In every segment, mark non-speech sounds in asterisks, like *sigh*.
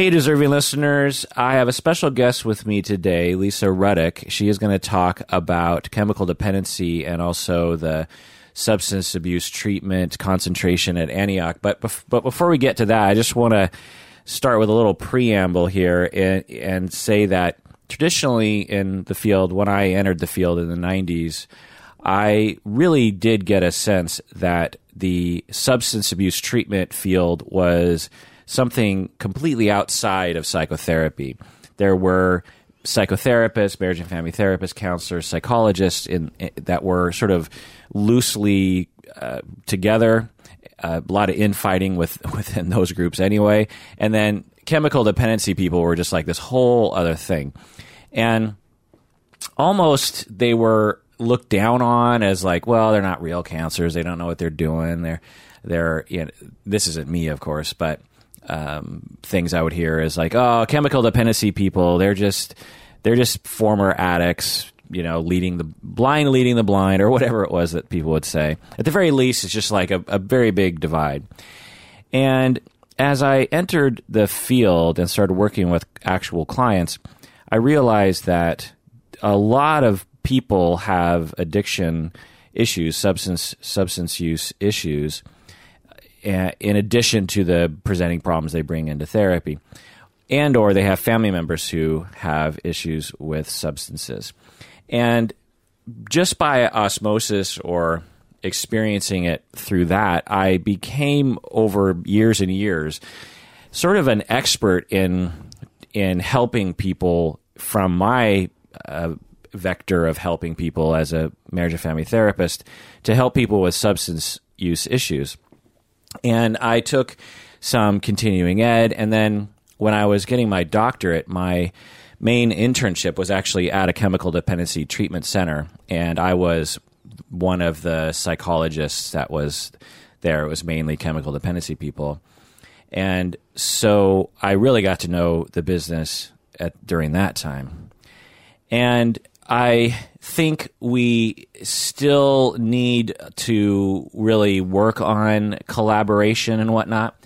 Hey, deserving listeners, I have a special guest with me today, Lisa Rudduck. She is going to talk about chemical dependency and also the substance abuse treatment concentration at Antioch. But, bef- but before we get to that, I just want to start with a little preamble here and, and say that traditionally in the field, when I entered the field in the 90s, I really did get a sense that the substance abuse treatment field was something completely outside of psychotherapy. There were psychotherapists, marriage and family therapists, counselors, psychologists in, in that were sort of loosely uh, together. Uh, a lot of infighting with *laughs* within those groups anyway, and then chemical dependency people were just like this whole other thing, and almost they were looked down on as like, well, they're not real counselors. They don't know what they're doing. They're they're you know, this isn't me, of course, but um, things I would hear is like, oh, chemical dependency people, they're just they're just former addicts, you know, leading the blind leading the blind or whatever it was that people would say. At the very least, it's just like a, a very big divide. And as I entered the field and started working with actual clients, I realized that a lot of people have addiction issues, substance substance use issues in addition to the presenting problems they bring into therapy and or they have family members who have issues with substances. And just by osmosis or experiencing it through that i became over years and years sort of an expert in in helping people from my uh, vector of helping people as a marriage and family therapist to help people with substance use issues and I took some continuing ed. And then when I was getting my doctorate, my main internship was actually at a chemical dependency treatment center. And I was one of the psychologists that was there. It was mainly chemical dependency people. And so I really got to know the business at, during that time. And I think we still need to really work on collaboration and whatnot.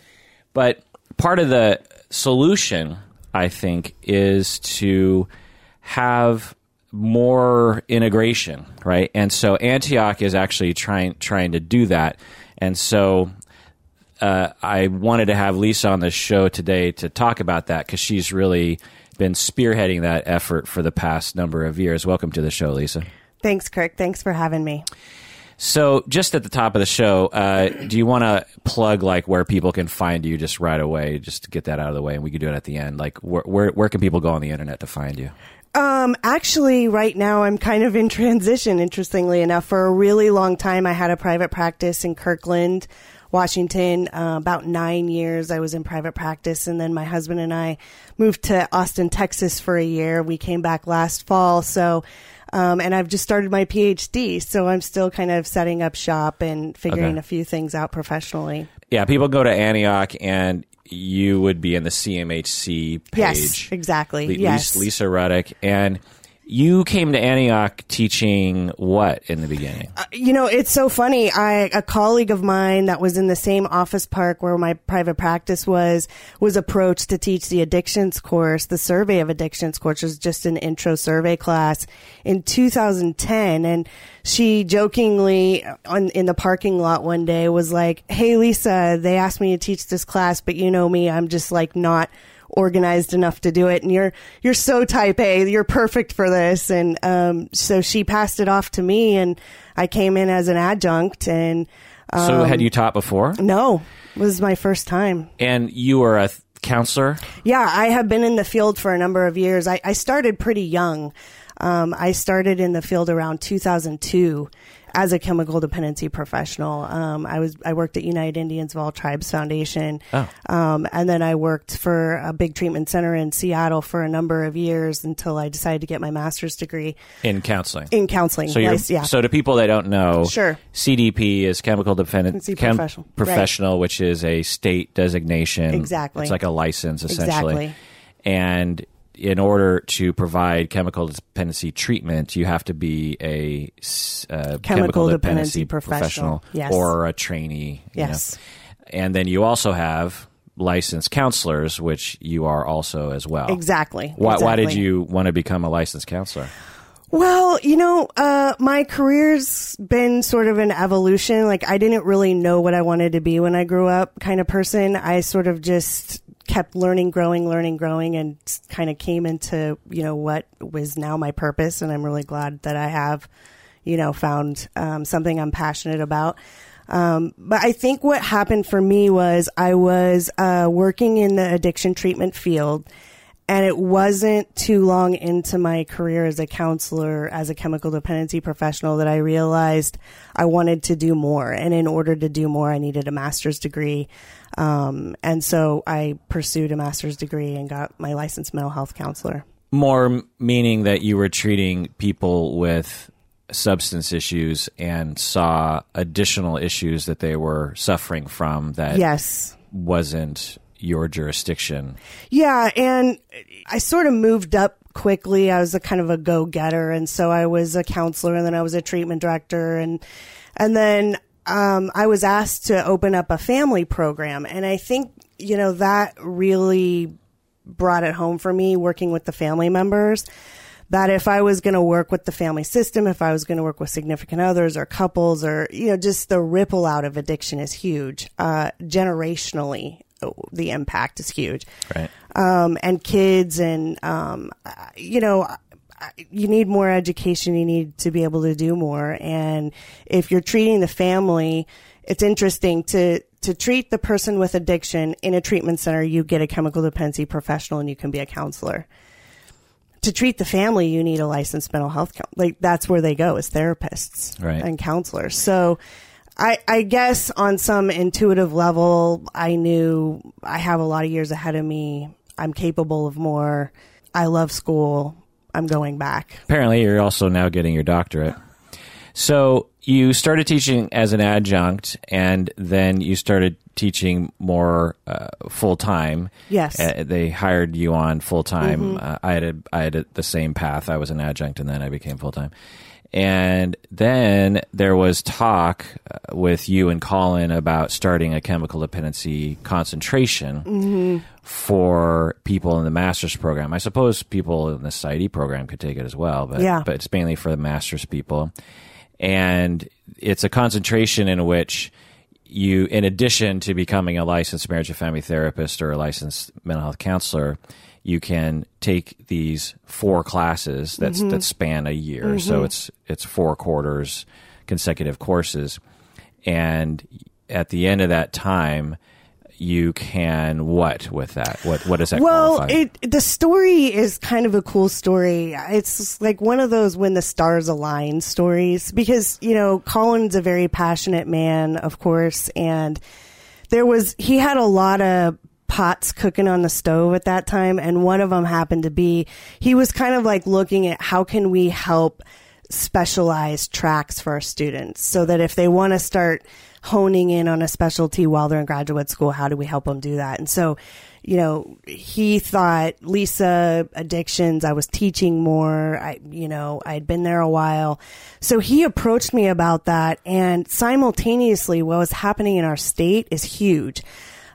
But part of the solution, I think, is to have more integration, right? And so Antioch is actually trying trying to do that. And so uh, I wanted to have Lisa on the show today to talk about that because she's really been spearheading that effort for the past number of years. Welcome to the show, Lisa. Thanks, Kirk. Thanks for having me. So, just at the top of the show, uh, do you want to plug like where people can find you just right away, just to get that out of the way, and we can do it at the end? Like, where where, where can people go on the internet to find you? Um, actually, right now I'm kind of in transition. Interestingly enough, for a really long time, I had a private practice in Kirkland. Washington. Uh, about nine years I was in private practice, and then my husband and I moved to Austin, Texas for a year. We came back last fall, so. Um, and I've just started my PhD, so I'm still kind of setting up shop and figuring okay. a few things out professionally. Yeah, people go to Antioch, and you would be in the CMHC page. Yes, exactly. Le- yes, Lisa Rudduck, and you came to Antioch teaching what in the beginning? Uh, you know, it's so funny. I a colleague of mine that was in the same office park where my private practice was was approached to teach the addictions course, the survey of addictions course, was just an intro survey class in 2010, and she jokingly on, in the parking lot one day was like, "Hey, Lisa, they asked me to teach this class, but you know me, I'm just like not." Organized enough to do it. And you're you're so type A. You're perfect for this. And um, so she passed it off to me and I came in as an adjunct and um, so had you taught before? No. It was my first time. And you were a th- counselor? Yeah I have been in the field for a number of years. I, I started pretty young. Um, I started in the field around 2002 as a chemical dependency professional. Um, I was I worked at United Indians of All Tribes Foundation, oh. um, and then I worked for a big treatment center in Seattle for a number of years until I decided to get my master's degree in counseling. In counseling, so yes, yeah. So to people that don't know, sure, CDP is chemical dependency chem- professional, professional right. which is a state designation. Exactly, it's like a license essentially. Exactly. And in order to provide chemical dependency treatment, you have to be a uh, chemical, chemical, dependency, dependency professional, professional yes. or a trainee. Yes. Know. And then you also have licensed counselors, which you are also as well. Exactly. Why, why did you want to become a licensed counselor? Well, you know, uh, my career's been sort of an evolution. Like, I didn't really know what I wanted to be when I grew up, kind of person. I sort of just kept learning, growing, learning, growing, and kind of came into, you know, what was now my purpose. And I'm really glad that I have, you know, found um, something I'm passionate about. Um, but I think what happened for me was I was uh, working in the addiction treatment field and it wasn't too long into my career as a counselor, as a chemical dependency professional, that I realized I wanted to do more. And in order to do more, I needed a master's degree. Um, and so I pursued a master's degree and got my licensed mental health counselor. More meaning that you were treating people with substance issues and saw additional issues that they were suffering from that Yes. wasn't your jurisdiction. Yeah, and I sort of moved up quickly. I was a kind of a go-getter, and so I was a counselor, and then I was a treatment director, and and then um, I was asked to open up a family program, and I think you know that really brought it home for me working with the family members. That if I was going to work with the family system, if I was going to work with significant others or couples, or you know, just the ripple out of addiction is huge. Uh, generationally, the impact is huge. Right. um, and kids and um, you know you need more education. You need to be able to do more. And if you're treating the family it's interesting to to treat the person with addiction in a treatment center you get a chemical dependency professional and you can be a counselor. To treat the family you need a licensed mental health like that's where they go as therapists Right. and counselors. So I, I guess on some intuitive level, I knew I have a lot of years ahead of me. I'm capable of more. I love school. I'm going back. Apparently, you're also now getting your doctorate. So you started teaching as an adjunct, and then you started teaching more uh, full time. Yes. Uh, they hired you on full time. Uh, I had a, I had a, the same path. I was an adjunct, and then I became full time. And then there was talk uh, with you and Colin about starting a chemical dependency concentration for people in the master's program. I suppose people in the PsyD program could take it as well, but Yeah. but it's mainly for the master's people. And it's a concentration in which you, in addition to becoming a licensed marriage and family therapist or a licensed mental health counselor, you can take these four classes that mm-hmm. that span a year. Mm-hmm. So it's it's four quarters, consecutive courses, and at the end of that time, you can what with that? What what does that Well, qualify? it the story is kind of a cool story. It's like one of those when the stars align stories because you know Colin's a very passionate man, of course, and there was he had a lot of pots cooking on the stove at that time, and one of them happened to be he was kind of like looking at how can we help specialized tracks for our students so that if they want to start honing in on a specialty while they're in graduate school, how do we help them do that? And so, you know, he thought Lisa addictions, I was teaching more. I, you know, I'd been there a while. So he approached me about that. And simultaneously, what was happening in our state is huge.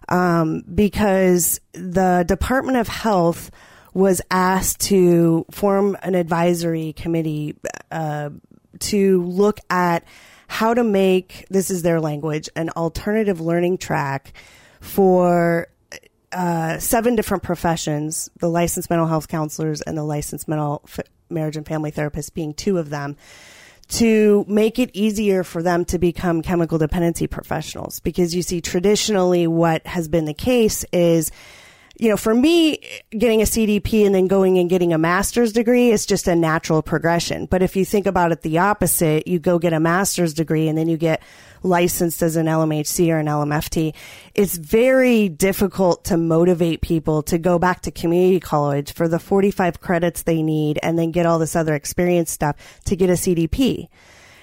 Um, because the Department of Health was asked to form an advisory committee, uh, to look at how to make this is their language an alternative learning track for uh, seven different professions the licensed mental health counselors and the licensed mental f- marriage and family therapists being two of them to make it easier for them to become chemical dependency professionals because you see traditionally what has been the case is you know, for me, getting a CDP and then going and getting a master's degree is just a natural progression. But if you think about it the opposite, you go get a master's degree and then you get licensed as an LMHC or an LMFT. It's very difficult to motivate people to go back to community college for the 45 credits they need and then get all this other experience stuff to get a CDP.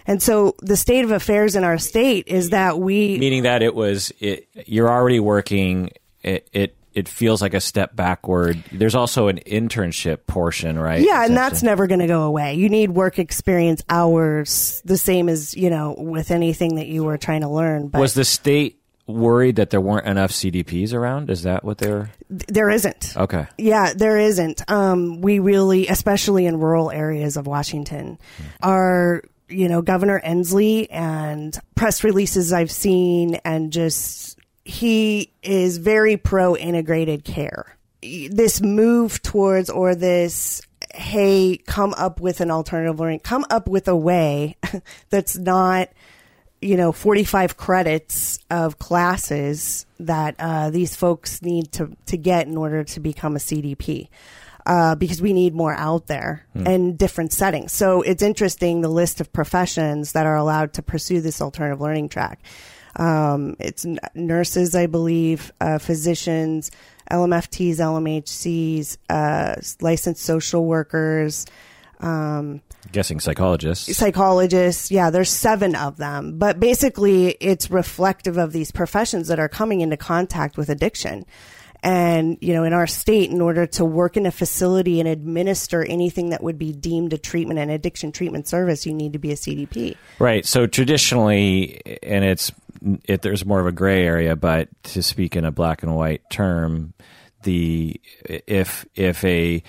And so the state of affairs in our state is that we meaning that it was it, you're already working it, it it feels like a step backward there's also an internship portion right Yeah, and that's never going to go away. You need work experience hours, the same as you know with anything that you were trying to learn. But was the state worried that there weren't enough CDPs around? Is that what they're? There isn't. Okay. Yeah, there isn't. Um, we really, especially in rural areas of Washington, are you know Governor Inslee and press releases I've seen, and just he is very pro integrated care. This move towards or this hey, come up with an alternative learning, come up with a way *laughs* that's not you know 45 credits of classes that uh, these folks need to to get in order to become a CDP. Uh, because we need more out there in different settings. So it's interesting the list of professions that are allowed to pursue this alternative learning track. Um, it's n- nurses, I believe, uh, physicians, LMFTs, LMHCs, uh, licensed social workers, um, Guessing psychologists. psychologists. Yeah, there's seven of them. But basically, it's reflective of these professions that are coming into contact with addiction. And, you know, in our state, in order to work in a facility and administer anything that would be deemed a treatment and addiction treatment service, you need to be a CDP. Right. So traditionally, and it's it, there's more of a gray area, but to speak in a black and white term, the if if a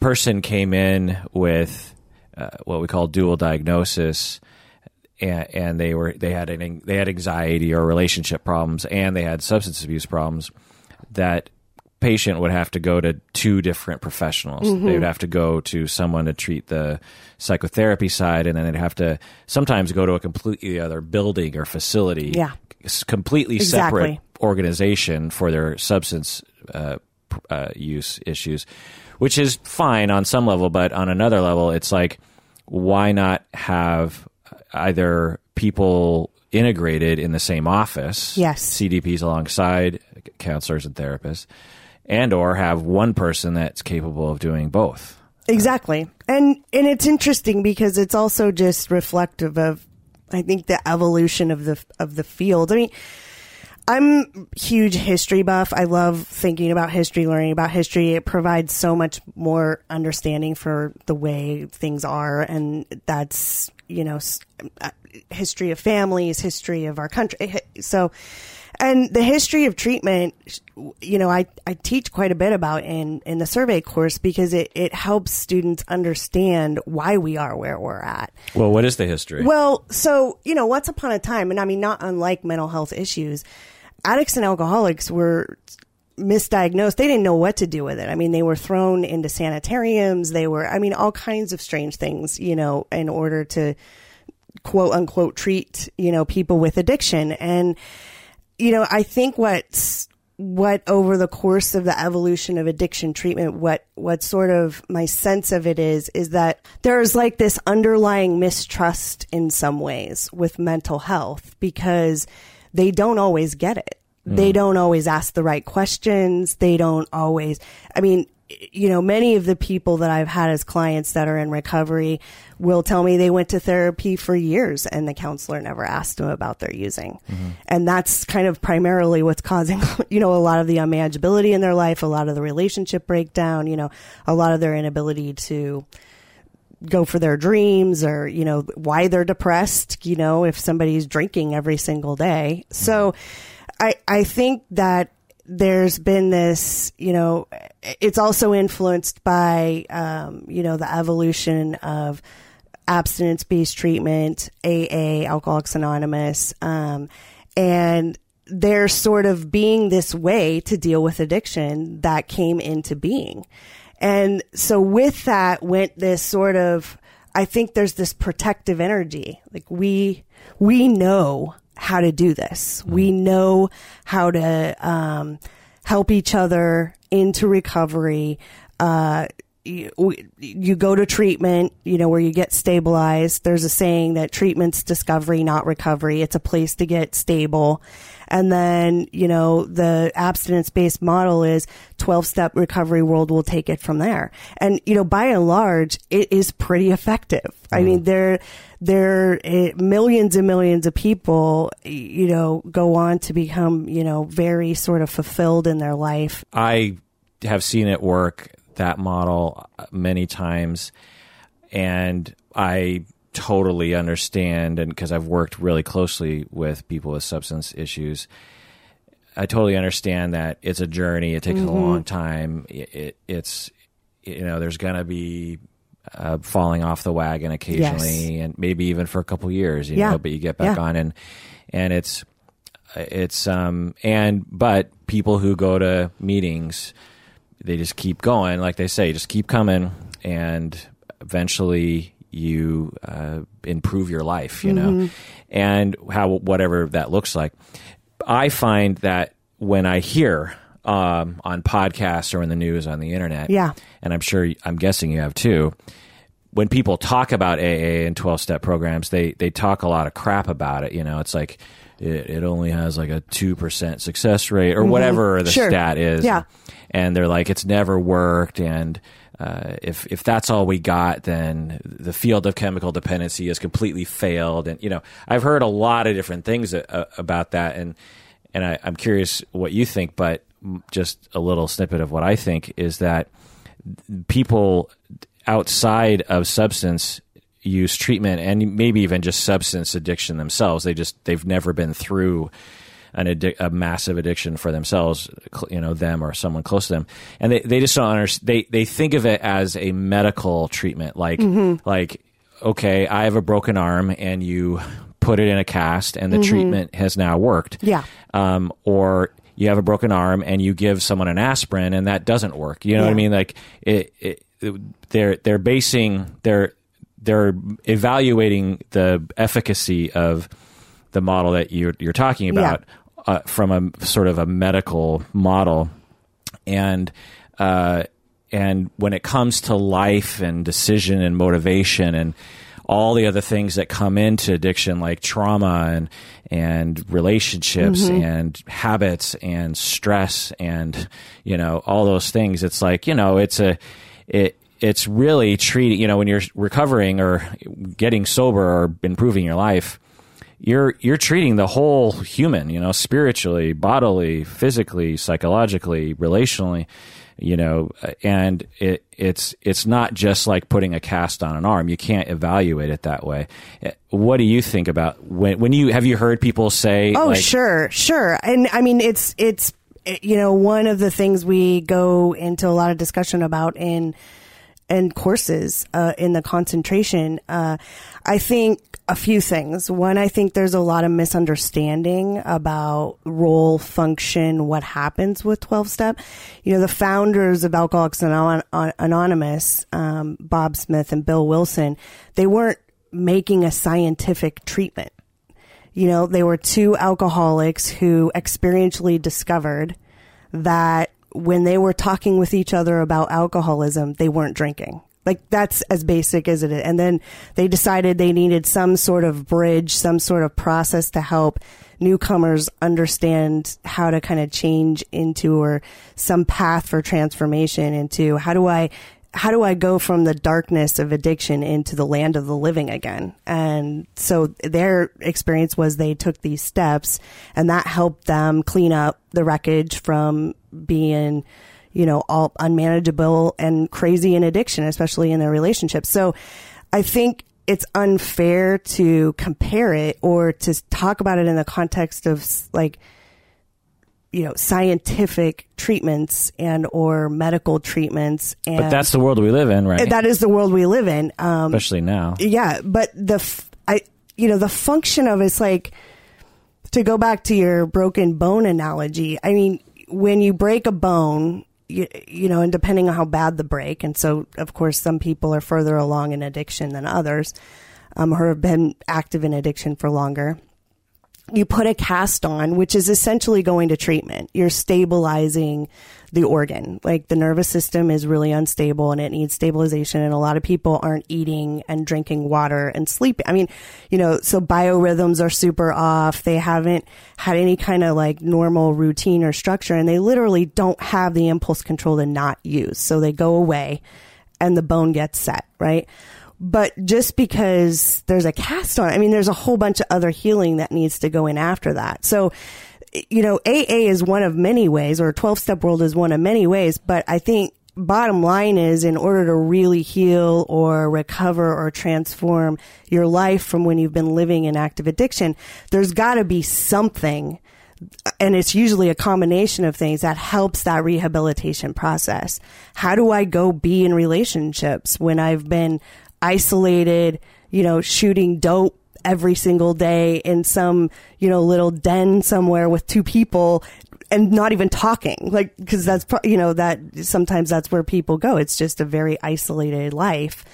person came in with uh, what we call dual diagnosis, and, and they were they had an, they had anxiety or relationship problems, and they had substance abuse problems, that patient would have to go to two different professionals. They would have to go to someone to treat the psychotherapy side, and then they'd have to sometimes go to a completely other building or facility. Yeah. completely Exactly. separate organization for their substance uh, uh, use issues, which is fine on some level, but on another level, it's like, why not have either people integrated in the same office? Yes. CDPs alongside counselors and therapists, and or have one person that's capable of doing both. Exactly. And and it's interesting because it's also just reflective of I think the evolution of the of the field. I mean, I'm huge history buff. I love thinking about history, learning about history. It provides so much more understanding for the way things are and that's, you know, uh, history of families, history of our country. So and the history of treatment, you know, I, I teach quite a bit about in, in the survey course because it, it helps students understand why we are where we're at. Well, what is the history? Well, so, you know, once upon a time, and I mean, not unlike mental health issues, addicts and alcoholics were misdiagnosed. They didn't know what to do with it. I mean, they were thrown into sanitariums. They were, I mean, all kinds of strange things, you know, in order to quote unquote treat, you know, people with addiction. And, you know, I think what's, what over the course of the evolution of addiction treatment, what, what sort of my sense of it is, is that there's like this underlying mistrust in some ways with mental health because they don't always get it. They mm. don't always ask the right questions. They don't always, I mean, you know, many of the people that I've had as clients that are in recovery will tell me they went to therapy for years and the counselor never asked them about their using. Mm-hmm. And that's kind of primarily what's causing, *laughs* you know, a lot of the unmanageability in their life, a lot of the relationship breakdown, you know, a lot of their inability to go for their dreams or, you know, why they're depressed, you know, if somebody's drinking every single day. So mm-hmm. I, I think that there's been this, you know, it's also influenced by, um, you know, the evolution of abstinence based treatment, AA, Alcoholics Anonymous, um, and there sort of being this way to deal with addiction that came into being. And so with that went this sort of, I think there's this protective energy. Like we, we know how to do this. We know how to, um, help each other into recovery. Uh, you, you go to treatment, you know, where you get stabilized. There's a saying that treatment's discovery, not recovery. It's a place to get stable. And then, you know, the abstinence based model is 12 step recovery world will take it from there. And, you know, by and large, it is pretty effective. I mean, there, there, eh, millions and millions of people, you know, go on to become, you know, very sort of fulfilled in their life. I have seen it work that model uh, many times, and I totally understand, and because I've worked really closely with people with substance issues, I totally understand that it's a journey. It takes Mm-hmm. a long time. It, it, it's you know there's gonna be uh, falling off the wagon occasionally, and maybe even for a couple years. You Yeah. know, but you get back Yeah. on, and and it's it's um and but people who go to meetings they just keep going like they say just keep coming and eventually you uh, improve your life you know and how whatever that looks like i find that when i hear um, on podcasts or in the news on the internet Yeah. and i'm sure i'm guessing you have too when people talk about AA and 12 step programs, they, they talk a lot of crap about it. You know, it's like it, it only has like a 2% success rate or whatever the Mm-hmm. Sure. stat is. Yeah. And they're like, it's never worked. And, uh, if, if that's all we got, then the field of chemical dependency has completely failed. And, you know, I've heard a lot of different things uh, about that. And, and I, I'm curious what you think, but just a little snippet of what I think is that people outside of substance use treatment and maybe even just substance addiction themselves they just they've never been through an addic- a massive addiction for themselves cl- you know them or someone close to them. And they, they just don't understand they they think of it as a medical treatment. Like like okay i have a broken arm and you put it in a cast and the treatment has now worked. Yeah. um, or you have a broken arm and you give someone an aspirin and that doesn't work. You know what I mean? Like it, it, they're they're basing they're they're evaluating the efficacy of the model that you're you're talking about uh, from a sort of a medical model, and uh, and when it comes to life and decision and motivation and all the other things that come into addiction like trauma and and relationships and habits and stress and you know all those things it's like you know it's a it it's really treating you know when you're recovering or getting sober or improving your life you're you're treating the whole human, you know, spiritually, bodily, physically, psychologically, relationally, you know, and it it's it's not just like putting a cast on an arm. You can't evaluate it that way. What do you think about when when you have you heard people say Oh, like, sure, sure. And I mean, it's it's you know one of the things we go into a lot of discussion about in in courses uh, in the concentration. Uh, I think a few things. One, I think there's a lot of misunderstanding about role, function, what happens with 12 step. You know, the founders of Alcoholics Anon- Anonymous, um, Bob Smith and Bill Wilson, they weren't making a scientific treatment. You know, they were two alcoholics who experientially discovered that when they were talking with each other about alcoholism, they weren't drinking. Like that's as basic as it is. And then they decided they needed some sort of bridge, some sort of process to help newcomers understand how to kind of change into or some path for transformation into how do I how do I go from the darkness of addiction into the land of the living again? And so their experience was they took these steps and that helped them clean up the wreckage from being, you know, all unmanageable and crazy in addiction, especially in their relationships. So I think it's unfair to compare it or to talk about it in the context of like, you know scientific treatments and or medical treatments and But that's the world we live in, right? that is the world we live in um Especially now. yeah but the f- i you know the function of it's like to go back to your broken bone analogy i mean when you break a bone you, you know and depending on how bad the break and so of course some people are further along in addiction than others um, or have been active in addiction for longer you put a cast on, which is essentially going to treatment. You're stabilizing the organ. Like the nervous system is really unstable and it needs stabilization. And a lot of people aren't eating and drinking water and sleeping. I mean, you know, so biorhythms are super off. They haven't had any kind of like normal routine or structure and they literally don't have the impulse control to not use. So they go away and the bone gets set, right? But just because there's a cast on, I mean, there's a whole bunch of other healing that needs to go in after that. So, you know, AA is one of many ways, or 12 step world is one of many ways, but I think bottom line is in order to really heal or recover or transform your life from when you've been living in active addiction, there's got to be something and it's usually a combination of things that helps that rehabilitation process. How do I go be in relationships when I've been isolated, you know, shooting dope every single day in some, you know, little den somewhere with two people and not even talking. Like because that's you know that sometimes that's where people go. It's just a very isolated life.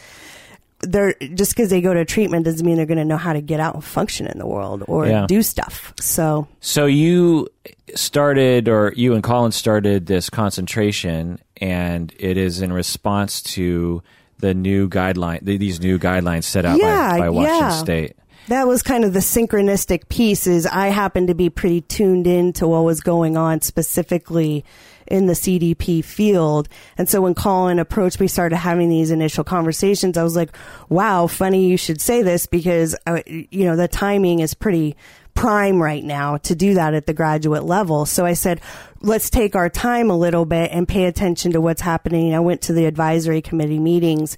They're just because they go to treatment doesn't mean they're going to know how to get out and function in the world or Yeah. do stuff. So So you started, or you and Colin started this concentration, and it is in response to the new guideline, th- these new guidelines set out Yeah, by, by Washington yeah. State. that was kind of the synchronistic piece is i happened to be pretty tuned in to what was going on specifically in the cdp field and so when colin approached me started having these initial conversations i was like wow funny you should say this because uh, you know the timing is pretty prime right now to do that at the graduate level. So I said, let's take our time a little bit and pay attention to what's happening. I went to the advisory committee meetings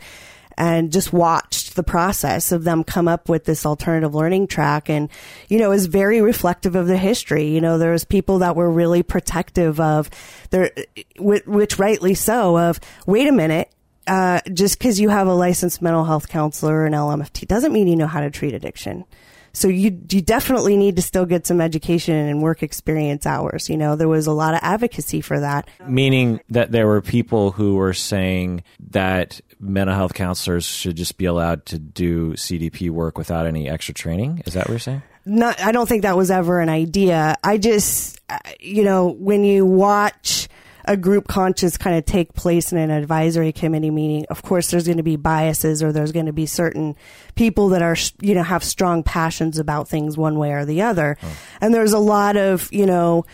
and just watched the process of them come up with this alternative learning track and you know is very reflective of the history you know there's people that were really protective of their which, rightly so of wait a minute uh, just because you have a licensed mental health counselor or an LMFT doesn't mean you know how to treat addiction. So you you definitely need to still get some education and work experience hours. You know, there was a lot of advocacy for that. Meaning that there were people who were saying that mental health counselors should just be allowed to do CDP work without any extra training. Is that what you're saying? Not, I don't think that was ever an idea. I just, you know, when you watch a group conscious kind of take place in an advisory committee meeting, of course, there's going to be biases or there's going to be certain people that are, you know, have strong passions about things one way or the other. And there's a lot of, you know,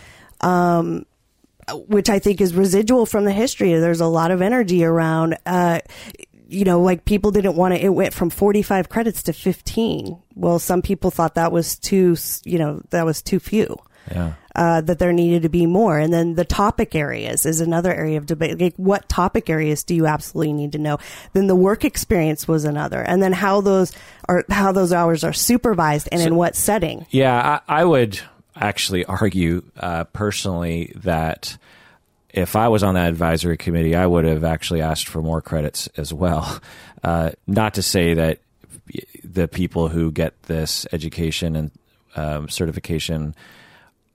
um, which I think is residual from the history. There's a lot of energy around, uh, you know, like people didn't want to, it went from 45 credits to 15. Well, some people thought that was too, you know, that was too few. Yeah. Uh, that there needed to be more. And then the topic areas is another area of debate. Like what topic areas do you absolutely need to know? Then the work experience was another. And then how those are, how those hours are supervised and in what setting. Yeah, I, I would actually argue uh, personally that if I was on that advisory committee, I would have actually asked for more credits as well. Uh, not to say that the people who get this education and um, certification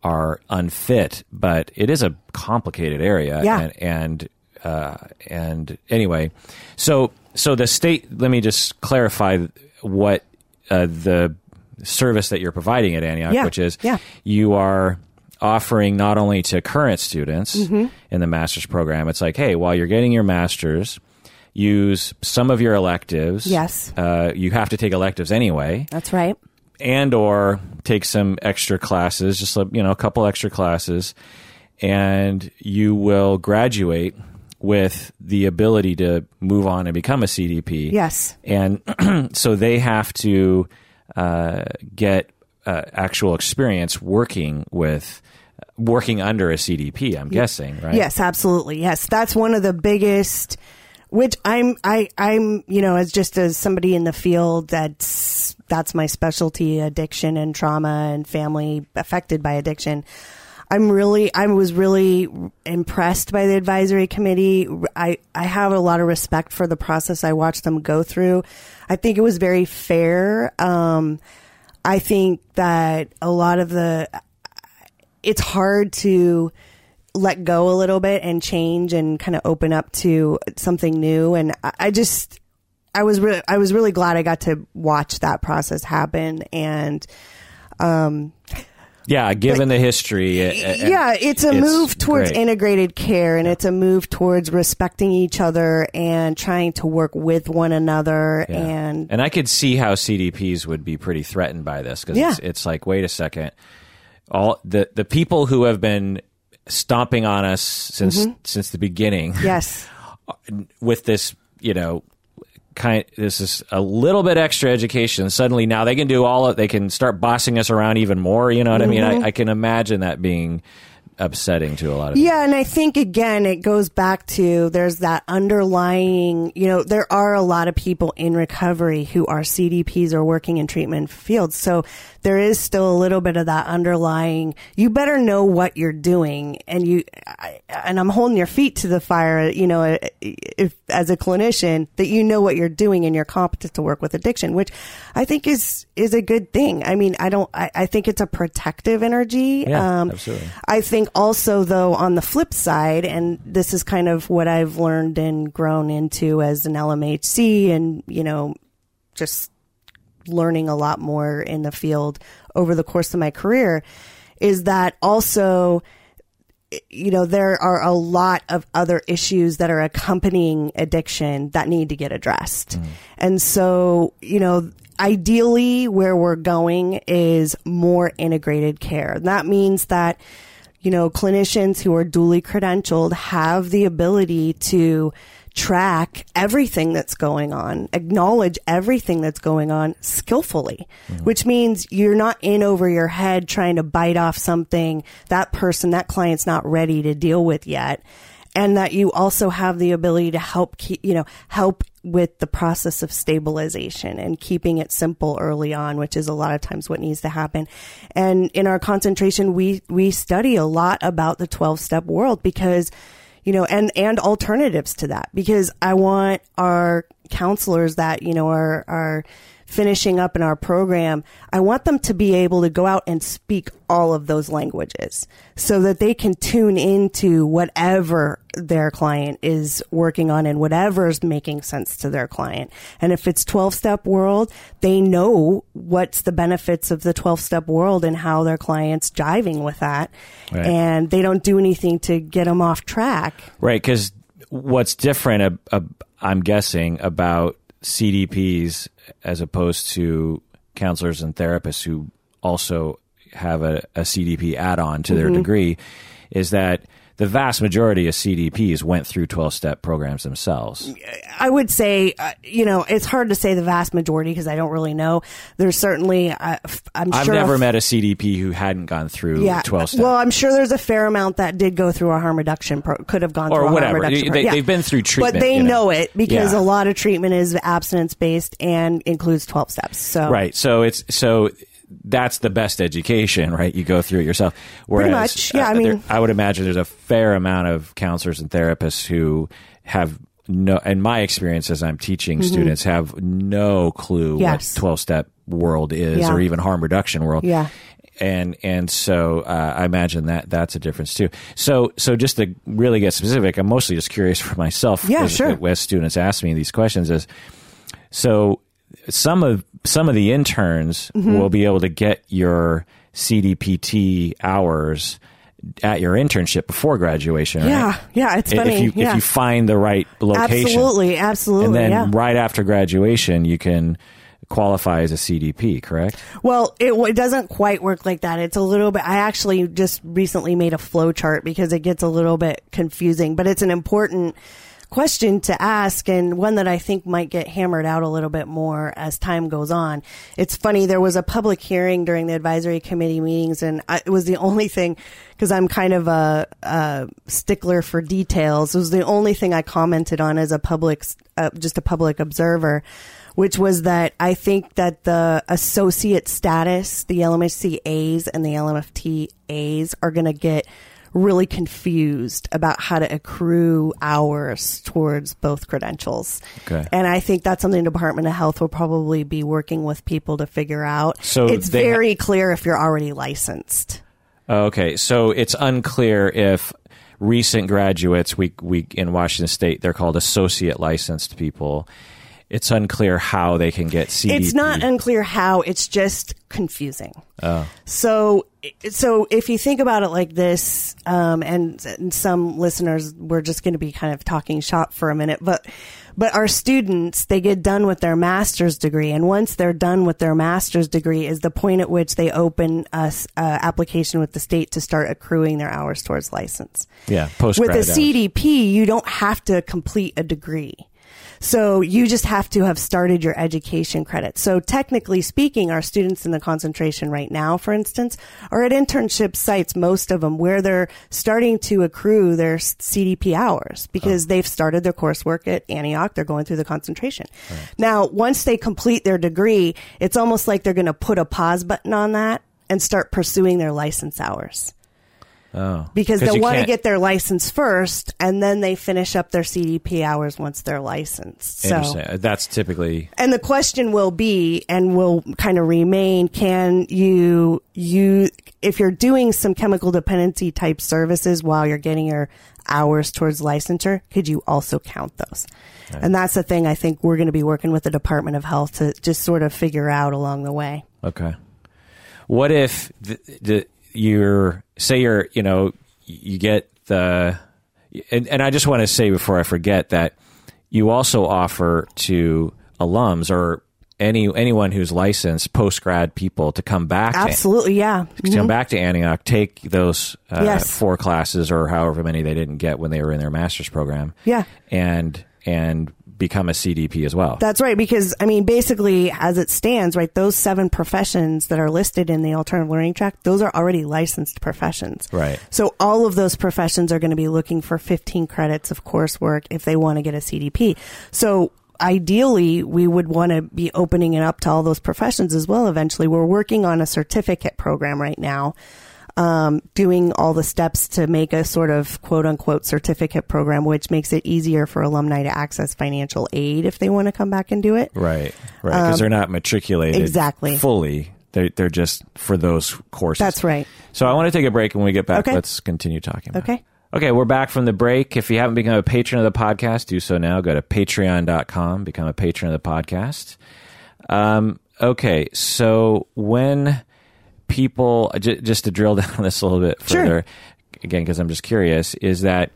are unfit, but it is a complicated area. Yeah. And and, uh, and anyway, so so the state. Let me just clarify what uh, the service that you're providing at Antioch, Yeah. which is Yeah. you are offering not only to current students Mm-hmm. in the master's program. It's like, hey, while you're getting your master's. Use some of your electives. Yes. Uh, you have to take electives anyway That's right. And or take some extra classes, just like, you know, a couple extra classes, and you will graduate with the ability to move on and become a CDP. Yes. And *clears throat* so they have to uh, get uh, actual experience working with working under a CDP. I'm guessing, right? Yes, absolutely. Yes, that's one of the biggest. Which I'm, I, I'm, you know, as just as somebody in the field, that's that's my specialty: addiction and trauma and family affected by addiction. I'm really, I was really impressed by the advisory committee. I, I have a lot of respect for the process I watched them go through. I think it was very fair. Um, I think that a lot of the, it's hard to let go a little bit and change and kind of open up to something new. And I, I just, I was really, I was really glad I got to watch that process happen. And, um, Yeah, given the history. uh, yeah, it's a it's move towards great. integrated care and it's a move towards respecting each other and trying to work with one another. Yeah. And and I could see how CDPs would be pretty threatened by this because Yeah. it's, it's like, wait a second, all the the people who have been stomping on us since Mm-hmm. since the beginning yes, *laughs* with this, you know, kind this is a little bit extra education. Suddenly now they can do all of, they can start bossing us around even more. You know what I mean? Mm-hmm. I, I can imagine that being upsetting to a lot of Yeah, and I think again it goes back to there's that underlying, you know, there are a lot of people in recovery who are CDPs or working in treatment fields. So there is still a little bit of that underlying you better know what you're doing and you I, and I'm holding your feet to the fire, you know, if as a clinician that you know what you're doing and you're competent to work with addiction, which I think is is a good thing. I mean, I don't I, I think it's a protective energy. Yeah, um, absolutely. I think also though on the flip side and this is kind of what I've learned and grown into as an LMHC and, you know, just learning a lot more in the field over the course of my career is that also you know there are a lot of other issues that are accompanying addiction that need to get addressed mm. and so you know ideally where we're going is more integrated care that means that you know clinicians who are duly credentialed have the ability to track everything that's going on, acknowledge everything that's going on skillfully, mm-hmm. which means you're not in over your head trying to bite off something that person, that client's not ready to deal with yet. And that you also have the ability to help keep, you know, help with the process of stabilization and keeping it simple early on, which is a lot of times what needs to happen. And in our concentration, we, we study a lot about the 12 step world because you know, and, and alternatives to that because I want our counselors that, you know, are, are finishing up in our program, I want them to be able to go out and speak all of those languages so that they can tune into whatever their client is working on and whatever is making sense to their client. And if it's 12 step world, they know what's the benefits of the 12 step world and how their client's jiving with that. Right. And they don't do anything to get them off track. Right. Cause what's different, uh, uh, I'm guessing about CDPs as opposed to counselors and therapists who also have a, a CDP add on to mm-hmm. their degree is that the vast majority of CDPs went through 12 step programs themselves. I would say, uh, you know, it's hard to say the vast majority because I don't really know. There's certainly, uh, I'm I've sure. I've never met a CDP who hadn't gone through yeah, 12 step. Well, I'm sure there's a fair amount that did go through a harm reduction, pro- could have gone or through whatever. a harm reduction. They, have been through treatment. But they you know. know. it because yeah. a lot of treatment is abstinence based and includes 12 steps. So, right. So it's, so that's the best education, right? You go through it yourself. Whereas, Pretty much, yeah. Uh, I mean, there, I would imagine there's a fair amount of counselors and therapists who have no, in my experience as I'm teaching mm-hmm. students, have no clue yes. what 12 step world is yeah. or even harm reduction world. Yeah. And and so uh, I imagine that that's a difference too. So so just to really get specific, I'm mostly just curious for myself. Yeah, sure. As students ask me these questions, is so some of some of the interns mm-hmm. will be able to get your CDPT hours at your internship before graduation. Yeah, right? yeah, it's funny. If you yeah. if you find the right location, absolutely, absolutely, and then yeah. right after graduation, you can qualify as a CDP, correct? Well, it, it, doesn't quite work like that. It's a little bit. I actually just recently made a flow chart because it gets a little bit confusing, but it's an important question to ask and one that I think might get hammered out a little bit more as time goes on. It's funny, there was a public hearing during the advisory committee meetings and I, it was the only thing, because I'm kind of a, a, stickler for details. It was the only thing I commented on as a public, uh, just a public observer which was that I think that the associate status, the LMHC A's and the LMFT A's are going to get really confused about how to accrue hours towards both credentials. Okay. And I think that's something the Department of Health will probably be working with people to figure out. So it's very ha- clear if you're already licensed. Oh, okay. So it's unclear if recent graduates, we, we in Washington State, they're called associate licensed people it's unclear how they can get CDP. It's not unclear how. It's just confusing. Oh. So, so if you think about it like this, um, and, and some listeners, we're just going to be kind of talking shop for a minute, but but our students they get done with their master's degree and once they're done with their master's degree is the point at which they open a uh, application with the state to start accruing their hours towards license yeah post with a cdp you don't have to complete a degree So you just have to have started your education credit. So technically speaking, our students in the concentration right now, for instance, are at internship sites, most of them, where they're starting to accrue their CDP hours because oh. they've started their coursework at Antioch. They're going through the concentration. Right. Now, once they complete their degree, it's almost like they're going to put a pause button on that and start pursuing their license hours. Oh, because they want to get their license first, and then they finish up their CDP hours once they're licensed. So uh, that's typically. And the question will be, and will kind of remain: Can you you if you're doing some chemical dependency type services while you're getting your hours towards licensure, could you also count those? Right. And that's the thing I think we're going to be working with the Department of Health to just sort of figure out along the way. Okay. What if the, the you're say you're you know you get the and, and I just want to say before I forget that you also offer to alums or any anyone who's licensed post grad people to come back. Absolutely, to, yeah. Mm-hmm. come back to Antioch, take those uh, yes. four classes or however many they didn't get when they were in their master's program. Yeah, and and become a CDP as well. That's right, because I mean, basically, as it stands, right, those seven professions that are listed in the alternative learning track, those are already licensed professions. Right. So all of those professions are going to be looking for 15 credits of coursework if they want to get a CDP. So ideally we would want to be opening it up to all those professions as well eventually we're working on a certificate program right now um, doing all the steps to make a sort of quote unquote certificate program, which makes it easier for alumni to access financial aid if they want to come back and do it. Right, right, because um, they're not matriculated exactly fully. They're, they're just for those courses. That's right. So I want to take a break. When we get back, okay. let's continue talking. okay. It. Okay, we're back from the break. If you haven't become a patron of the podcast, do so now. Go to patreon.com, become a patron of the podcast. Um, okay, so when people j- just to drill *laughs* down this a little bit further sure. again because i'm just curious is that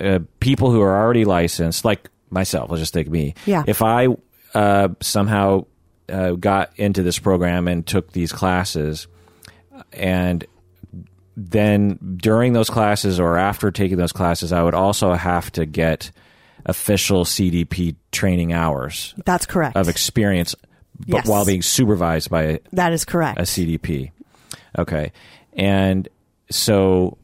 uh, people who are already licensed like myself let's just take me yeah. if i uh, somehow uh, got into this program and took these classes and then during those classes or after taking those classes i would also have to get official cdp training hours that's correct of experience but yes. while being supervised by a, that is correct a CDP. Okay, and so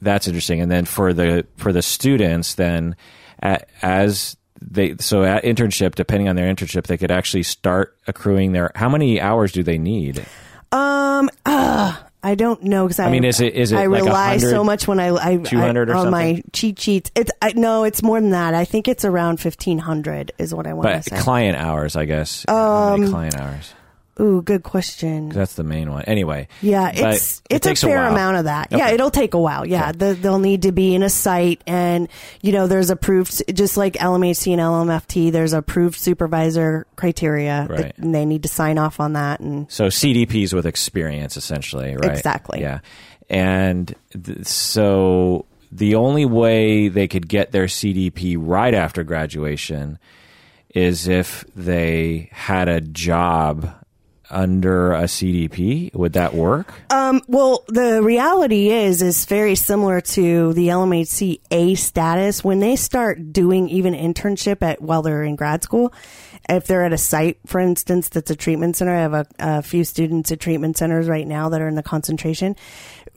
that's interesting. And then for the for the students, then as they so at internship, depending on their internship, they could actually start accruing their. How many hours do they need? Um. Uh, I don't know because I, I mean, is it is it I like rely so much when I I, I on something? my cheat sheets. It's I, no, it's more than that. I think it's around fifteen hundred is what I want to say. client hours, I guess. Um, client hours. Ooh, good question. That's the main one. Anyway. Yeah, it's it it's a fair a amount of that. Okay. Yeah, it'll take a while. Yeah, okay. the, they'll need to be in a site, and you know, there's approved just like LMHC and LMFT. There's approved supervisor criteria, right. that, and they need to sign off on that. And so CDPs with experience, essentially, right? Exactly. Yeah, and th- so the only way they could get their CDP right after graduation is if they had a job under a CDP? Would that work? Um, well, the reality is is very similar to the LMHC A status. When they start doing even internship at while they're in grad school, if they're at a site, for instance, that's a treatment center, I have a, a few students at treatment centers right now that are in the concentration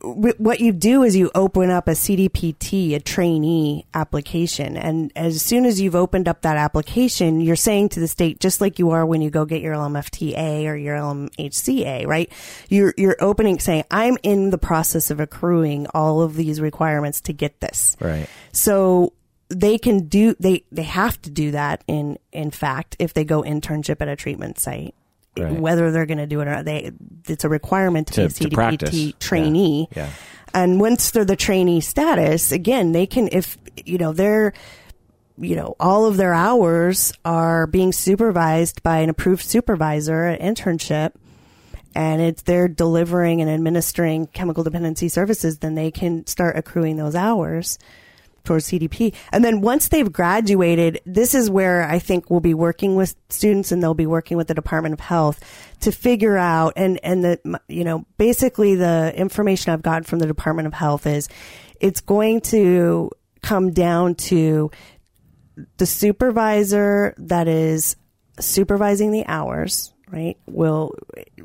what you do is you open up a CDPT, a trainee application. And as soon as you've opened up that application, you're saying to the state, just like you are when you go get your LMFTA or your LMHCA, right? You're, you're opening saying, I'm in the process of accruing all of these requirements to get this. Right. So they can do, they, they have to do that in, in fact, if they go internship at a treatment site. Right. Whether they're going to do it or not, they it's a requirement to, to be a CDPT trainee. Yeah. yeah. And once they're the trainee status, again, they can if you know they're you know all of their hours are being supervised by an approved supervisor at internship and it's they're delivering and administering chemical dependency services then they can start accruing those hours towards CDP. And then once they've graduated, this is where I think we'll be working with students and they'll be working with the Department of Health to figure out and, and the, you know, basically the information I've gotten from the Department of Health is it's going to come down to the supervisor that is supervising the hours, right, will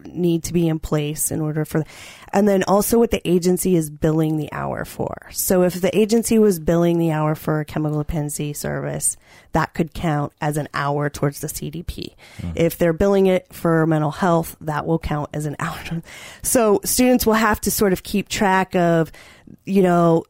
need to be in place in order for, and then also what the agency is billing the hour for. So if the agency was billing the hour for a chemical dependency service, that could count as an hour towards the CDP. Hmm. If they're billing it for mental health, that will count as an *laughs* hour. So students will have to sort of keep track of, you know,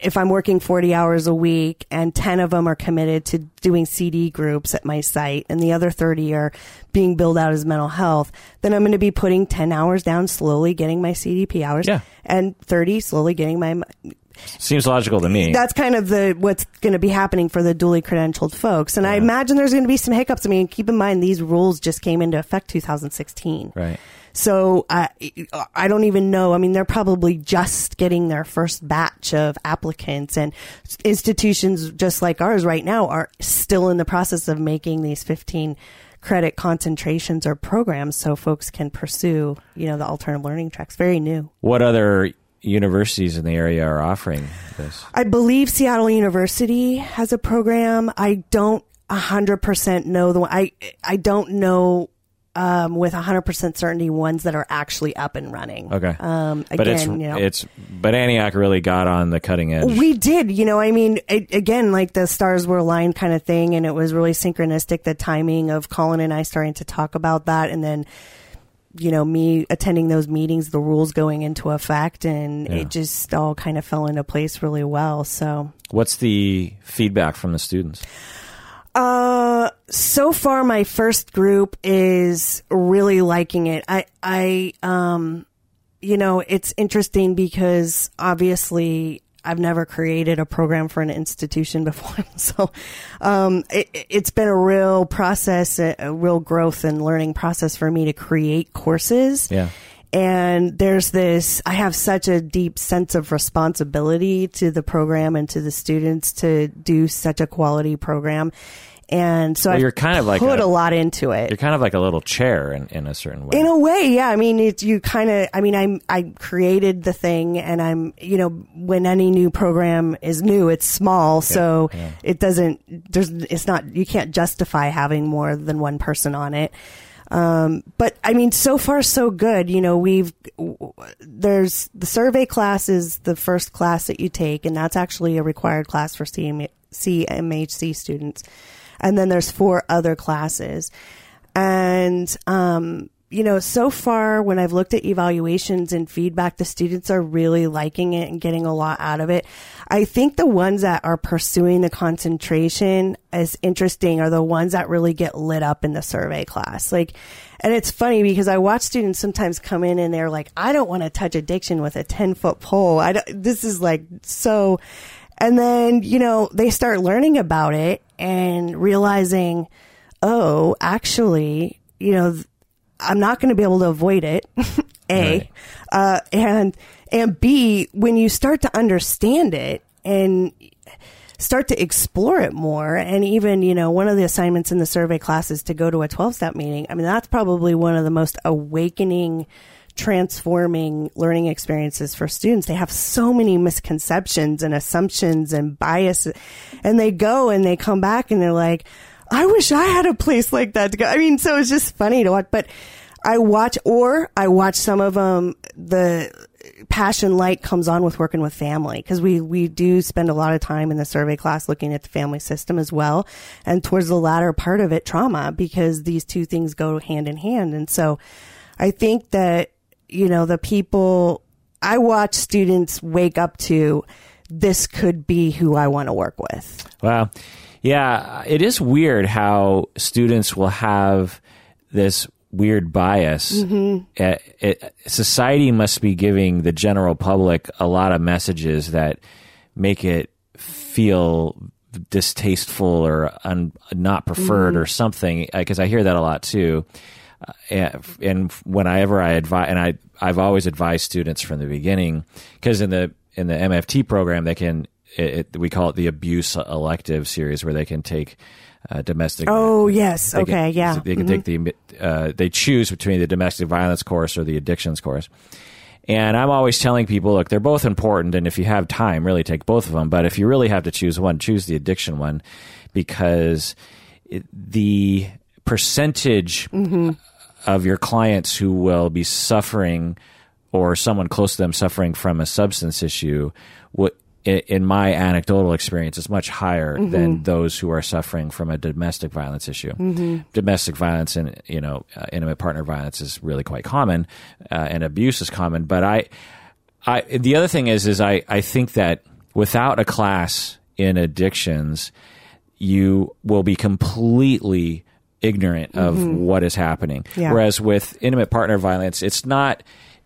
if I'm working 40 hours a week and 10 of them are committed to doing CD groups at my site and the other 30 are being billed out as mental health, then I'm going to be putting 10 hours down slowly getting my CDP hours Yeah. and 30 slowly getting my Seems logical to me. that's kind of the what's going to be happening for the duly credentialed folks. And I imagine there's going to be some hiccups. I mean, keep in mind these rules just came into effect 2016. right. So I I don't even know. I mean, they're probably just getting their first batch of applicants, and institutions just like ours right now are still in the process of making these 15 credit concentrations or programs so folks can pursue, you know, the alternative learning tracks. Very new. What other universities in the area are offering this? I believe Seattle University has a program. I don't hundred percent know the one. I I don't know um, with hundred percent certainty ones that are actually up and running. Okay. Um, again, but it's you know, it's but Antioch really got on the cutting edge. we did. You know, I mean, it, again, like the stars were aligned kind of thing, and it was really synchronistic. The timing of Colin and I starting to talk about that, and then. You know, me attending those meetings, the rules going into effect, and Yeah. it just all kind of fell into place really well. So, What's the feedback from the students? Uh, so far, my first group is really liking it. I, I, um, you know, it's interesting because obviously I've never created a program for an institution *laughs* before. So, um, it, it's been a real process, a, a real growth and learning process for me to create courses. Yeah. And there's this, I have such a deep sense of responsibility to the program and to the students to do such a quality program. And so Well, you're kind of like put a- a, lot into it. You're kind of like a little chair in, in a certain way. In a way, yeah. I mean, it's you kind of. I mean, I'm I created the thing, and I'm you know when any new program is new, it's small, so yeah. it doesn't. There's it's not you can't justify having more than one person on it. Um, but I mean, so far so good. You know, we've there's the survey class is the first class that you take, and that's actually a required class for CM, CMHC students. And then there's four other classes, and um, you know, so far when I've looked at evaluations and feedback, the students are really liking it and getting a lot out of it. I think the ones that are pursuing the concentration as interesting are the ones that really get lit up in the survey class. Like, and it's funny because I watch students sometimes come in and they're like, I don't want to touch addiction with a 10 foot pole. I don't, this is like so, and then, you know, they start learning about it and realizing, oh, actually, you know, I'm not going to be able to avoid it. *laughs* A, Right. uh, and and B, when you start to understand it and start to explore it more, and even you know, one of the assignments in the survey class is to go to a 12 step meeting. I mean, that's probably one of the most awakening, transforming learning experiences for students. They have so many misconceptions and assumptions and biases, and they go and they come back and they're like. I wish I had a place like that to go. I mean, so it's just funny to watch, but I watch, or I watch some of them, the passion light comes on with working with family because we, we do spend a lot of time in the survey class looking at the family system as well. And towards the latter part of it, trauma, because these two things go hand in hand. And so I think that, you know, the people I watch students wake up to, this could be who I want to work with. Wow. Yeah, it is weird how students will have this weird bias. Mm-hmm. Uh, it, society must be giving the general public a lot of messages that make it feel distasteful or un, not preferred Mm-hmm. or something. Because I hear that a lot too. Uh, and, and whenever I advise, and I I've always advised students from the beginning because in the in the MFT program they can it, it, we call it the abuse elective series where they can take uh, domestic. Oh, yes. they can- Okay. Yeah. They can take the uh, they choose between the domestic violence course or the addictions course, And I'm always telling people, look, they're both important, and if you have time, really take both of them. But if you really have to choose one, choose the addiction one, because it, the percentage of your clients who will be suffering or someone close to them suffering from a substance issue what in my anecdotal experience is much higher than those who are suffering from a domestic violence issue. Domestic violence and you know uh, intimate partner violence is really quite common, uh, and abuse is common. But I, I the other thing is is I I think that without a class in addictions, you will be completely ignorant of what is happening. Yeah. Whereas with intimate partner violence, it's not.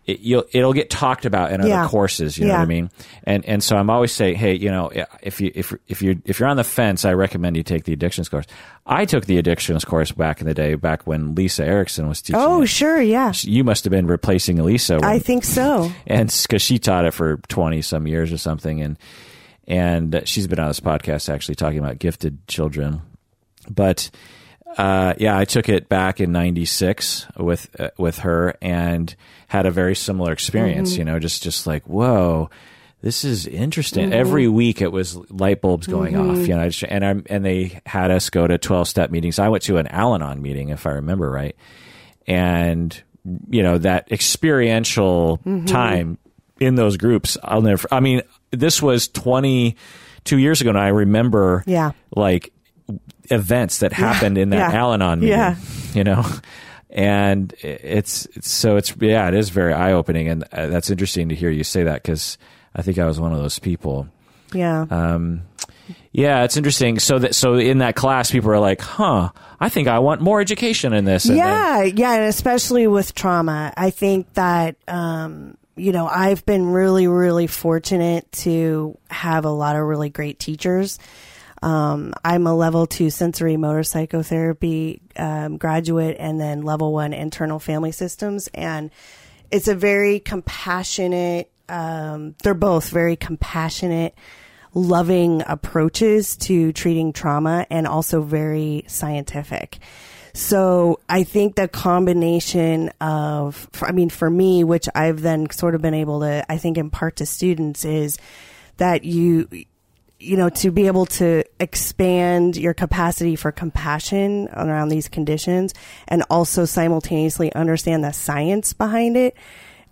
It, you'll, it'll get talked about in other Yeah. courses. You know Yeah. what I mean? And and so I'm always saying, hey, you know, if you if if you if you're on the fence, I recommend you take the addictions course. I took the addictions course back in the day, back when Lisa Erickson was teaching. Oh, it. sure, yeah. you must have been replacing Elisa. When, I think so. and because she taught it for 20 some years or something and and uh, she's been on this podcast actually talking about gifted children but uh, yeah i took it back in 96 with uh, with her and had a very similar experience you know just just like whoa this is interesting. Every week it was light bulbs going off, you know, I just- and I, and they had us go to 12 step meetings. I went to an Al-Anon meeting, if I remember right and you know that experiential time in those groups i'll never i mean this was 22 years ago and i remember Yeah. like events that happened in that Yeah. al-anon meeting Yeah. you know and it's, it's so it's yeah it is very eye-opening and uh, that's interesting to hear you say that because i think i was one of those people Yeah. um, yeah, it's interesting. So that so in that class, people are like, "Huh, I think I want more education in this." And then- yeah, yeah, and especially with trauma, I think that um, you know I've been really, really fortunate to have a lot of really great teachers. Um, I'm a level two sensorimotor psychotherapy um, graduate, and then level one internal family systems, and it's a very compassionate. Um, they're both very compassionate loving approaches to treating trauma and also very scientific. So I think the combination of, I mean, for me, which I've then sort of been able to, I think, impart to students is that you, you know, to be able to expand your capacity for compassion around these conditions and also simultaneously understand the science behind it.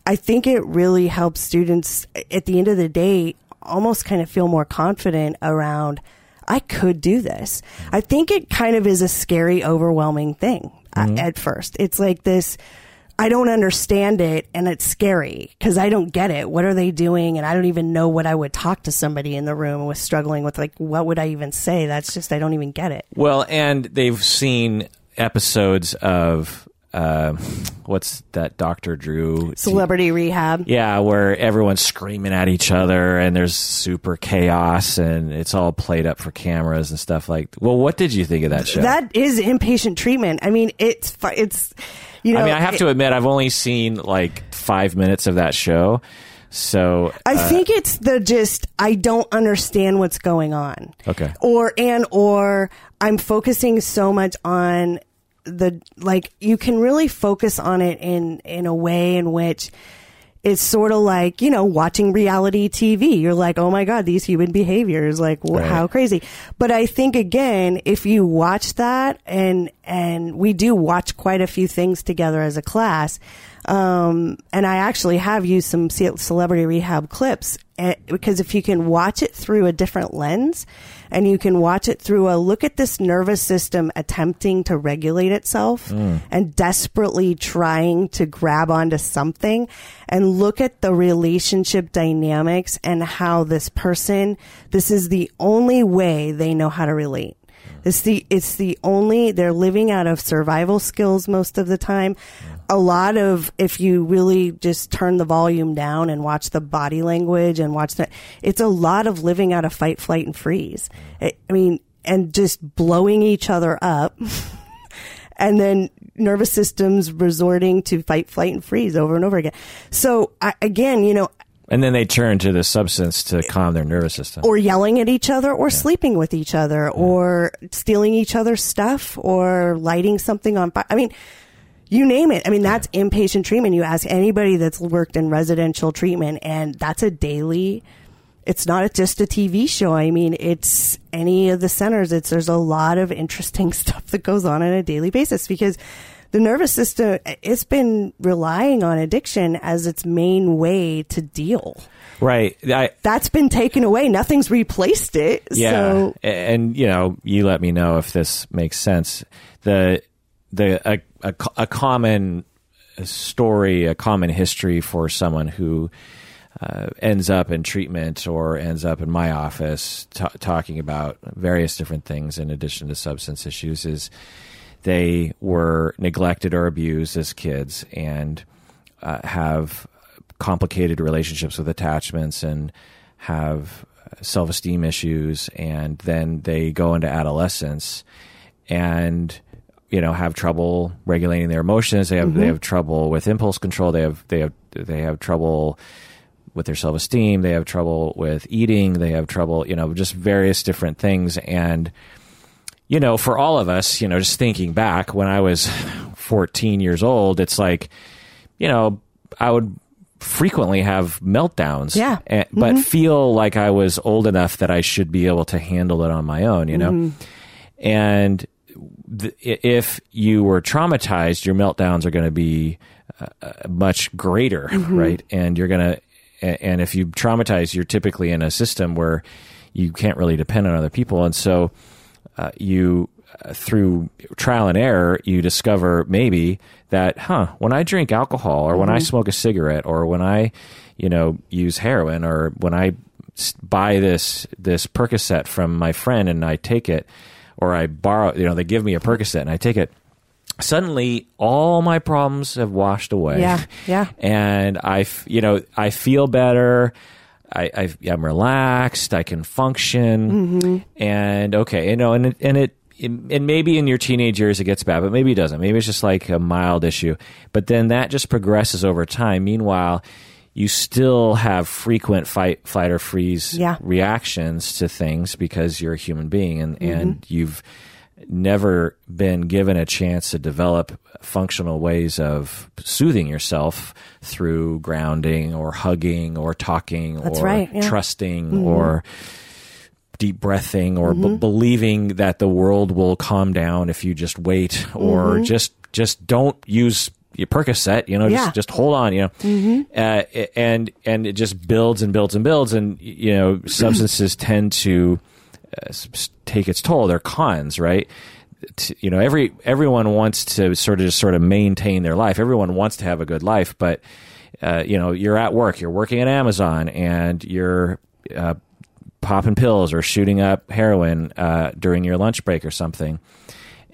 I think it really helps students at the end of the day almost kind of feel more confident around I could do this. I think it kind of is a scary, overwhelming thing uh, at first. It's like this I don't understand it and it's scary because I don't get it. What are they doing? And I don't even know what I would talk to somebody in the room with struggling with like what would I even say? That's just I don't even get it. Well, and they've seen episodes of uh, what's that Doctor Drew Celebrity rehab. Yeah, where everyone's screaming at each other and there's super chaos and it's all played up for cameras and stuff like. Well, what did you think of that show? That is inpatient treatment. I mean, it's it's you know. I mean, I have it- to admit, I've only seen like five minutes of that show, so I uh, think it's the just I don't understand what's going on. Okay. Or and or I'm focusing so much on the like you can really focus on it in in a way in which it's sort of like you know watching reality TV. You're like, oh my god, these human behaviors, like wh- Right. how crazy. But I think again, if you watch that, and and we do watch quite a few things together as a class, um, and I actually have used some celebrity rehab clips eh, because if you can watch it through a different lens, and you can watch it through a look at this nervous system attempting to regulate itself and desperately trying to grab onto something and look at the relationship dynamics and how this person this is the only way they know how to relate. It's the it's the only they're living out of survival skills most of the time. A lot of if you really just turn the volume down and watch the body language and watch that, it's a lot of living out of fight, flight, and freeze. I I mean, and just blowing each other up, *laughs* and then nervous systems resorting to fight, flight, and freeze over and over again. So I, again, you know, and then they turn to the substance to calm their nervous system. or yelling at each other or sleeping with each other or stealing each other's stuff or lighting something on fire. I mean, you name it. I mean, that's inpatient treatment. You ask anybody that's worked in residential treatment, and that's a daily. It's not just a TV show. I mean, it's any of the centers. It's there's a lot of interesting *laughs* stuff that goes on on a daily basis because the nervous system it's been relying on addiction as its main way to deal. Right. I, That's been taken away. Nothing's replaced it. Yeah. So. And you know, you let me know if this makes sense. The the a, a, a common story, a common history for someone who uh, ends up in treatment or ends up in my office t- talking about various different things in addition to substance issues is they were neglected or abused as kids and uh, have complicated relationships with attachments and have self esteem issues, and then they go into adolescence and you know have trouble regulating their emotions. They have mm-hmm. they have trouble with impulse control. They have they have they have trouble with their self esteem. They have trouble with eating. They have trouble, you know, just various different things. And you know, for all of us, you know, just thinking back when I was 14 years old, it's like, you know, I would frequently have meltdowns. Yeah. And, but mm-hmm. feel like I was old enough that I should be able to handle it on my own, you know? Mm-hmm. And if you were traumatized, your meltdowns are going to be uh, uh, much greater, mm-hmm. right? And you're going to, and if you traumatize, you're typically in a system where you can't really depend on other people. And so uh, you through trial and error, you discover maybe that, huh, when I drink alcohol or mm-hmm. when I mm-hmm. smoke a cigarette or when I, you know, use heroin or when I buy this this Percocet from my friend and I take it or I borrow, you know, they give me a Percocet and I take it. Suddenly, all my problems have washed away. Yeah, yeah. *laughs* And I, you know, I feel better. I, I am relaxed. I can function. Mm-hmm. And okay, you know, and it, and it and maybe in your teenage years it gets bad, but maybe it doesn't. Maybe it's just like a mild issue. But then that just progresses over time. Meanwhile, you still have frequent fight, fight or freeze yeah. reactions to things because you're a human being and, mm-hmm. and you've never been given a chance to develop functional ways of soothing yourself through grounding or hugging or talking That's or right, yeah. trusting mm-hmm. or deep breathing or mm-hmm. b- believing that the world will calm down if you just wait or mm-hmm. just just don't use your Percocet, you know, yeah. just just hold on, you know, mm-hmm. uh, and and it just builds and builds and builds, and you know, *clears throat* substances tend to uh, take its toll. They're cons, right? you know, every everyone wants to sort of just sort of maintain their life. Everyone wants to have a good life, but uh, you know, you're at work, you're working at Amazon, and you're uh, popping pills or shooting up heroin uh, during your lunch break or something,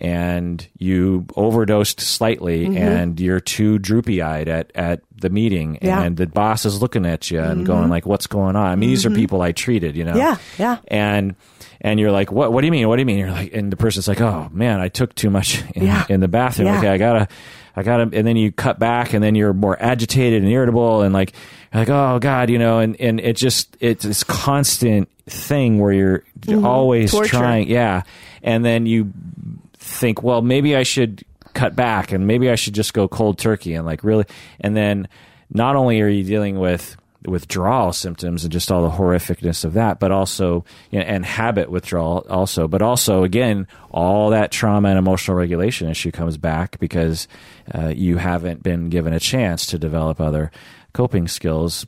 and you overdosed slightly mm-hmm. and you're too droopy eyed at, at the meeting yeah. and the boss is looking at you and mm-hmm. going like, what's going on? I mean, mm-hmm. these are mm-hmm. people I treated, you know? Yeah. Yeah. And, and you're like, what, what do you mean? What do you mean? You're like, and the person's like, oh man, I took too much *laughs* in, yeah. in the bathroom. Yeah. Okay. I gotta, I gotta, and then you cut back and then you're more agitated and irritable and like, like, oh God, you know, and, and it just, it's this constant thing where you're mm-hmm. always Torture. trying. Yeah. And then you think, well, maybe I should cut back and maybe I should just go cold turkey and like really, and then not only are you dealing with withdrawal symptoms and just all the horrificness of that, but also you know, and habit withdrawal also, but also again all that trauma and emotional regulation issue comes back because uh, you haven't been given a chance to develop other coping skills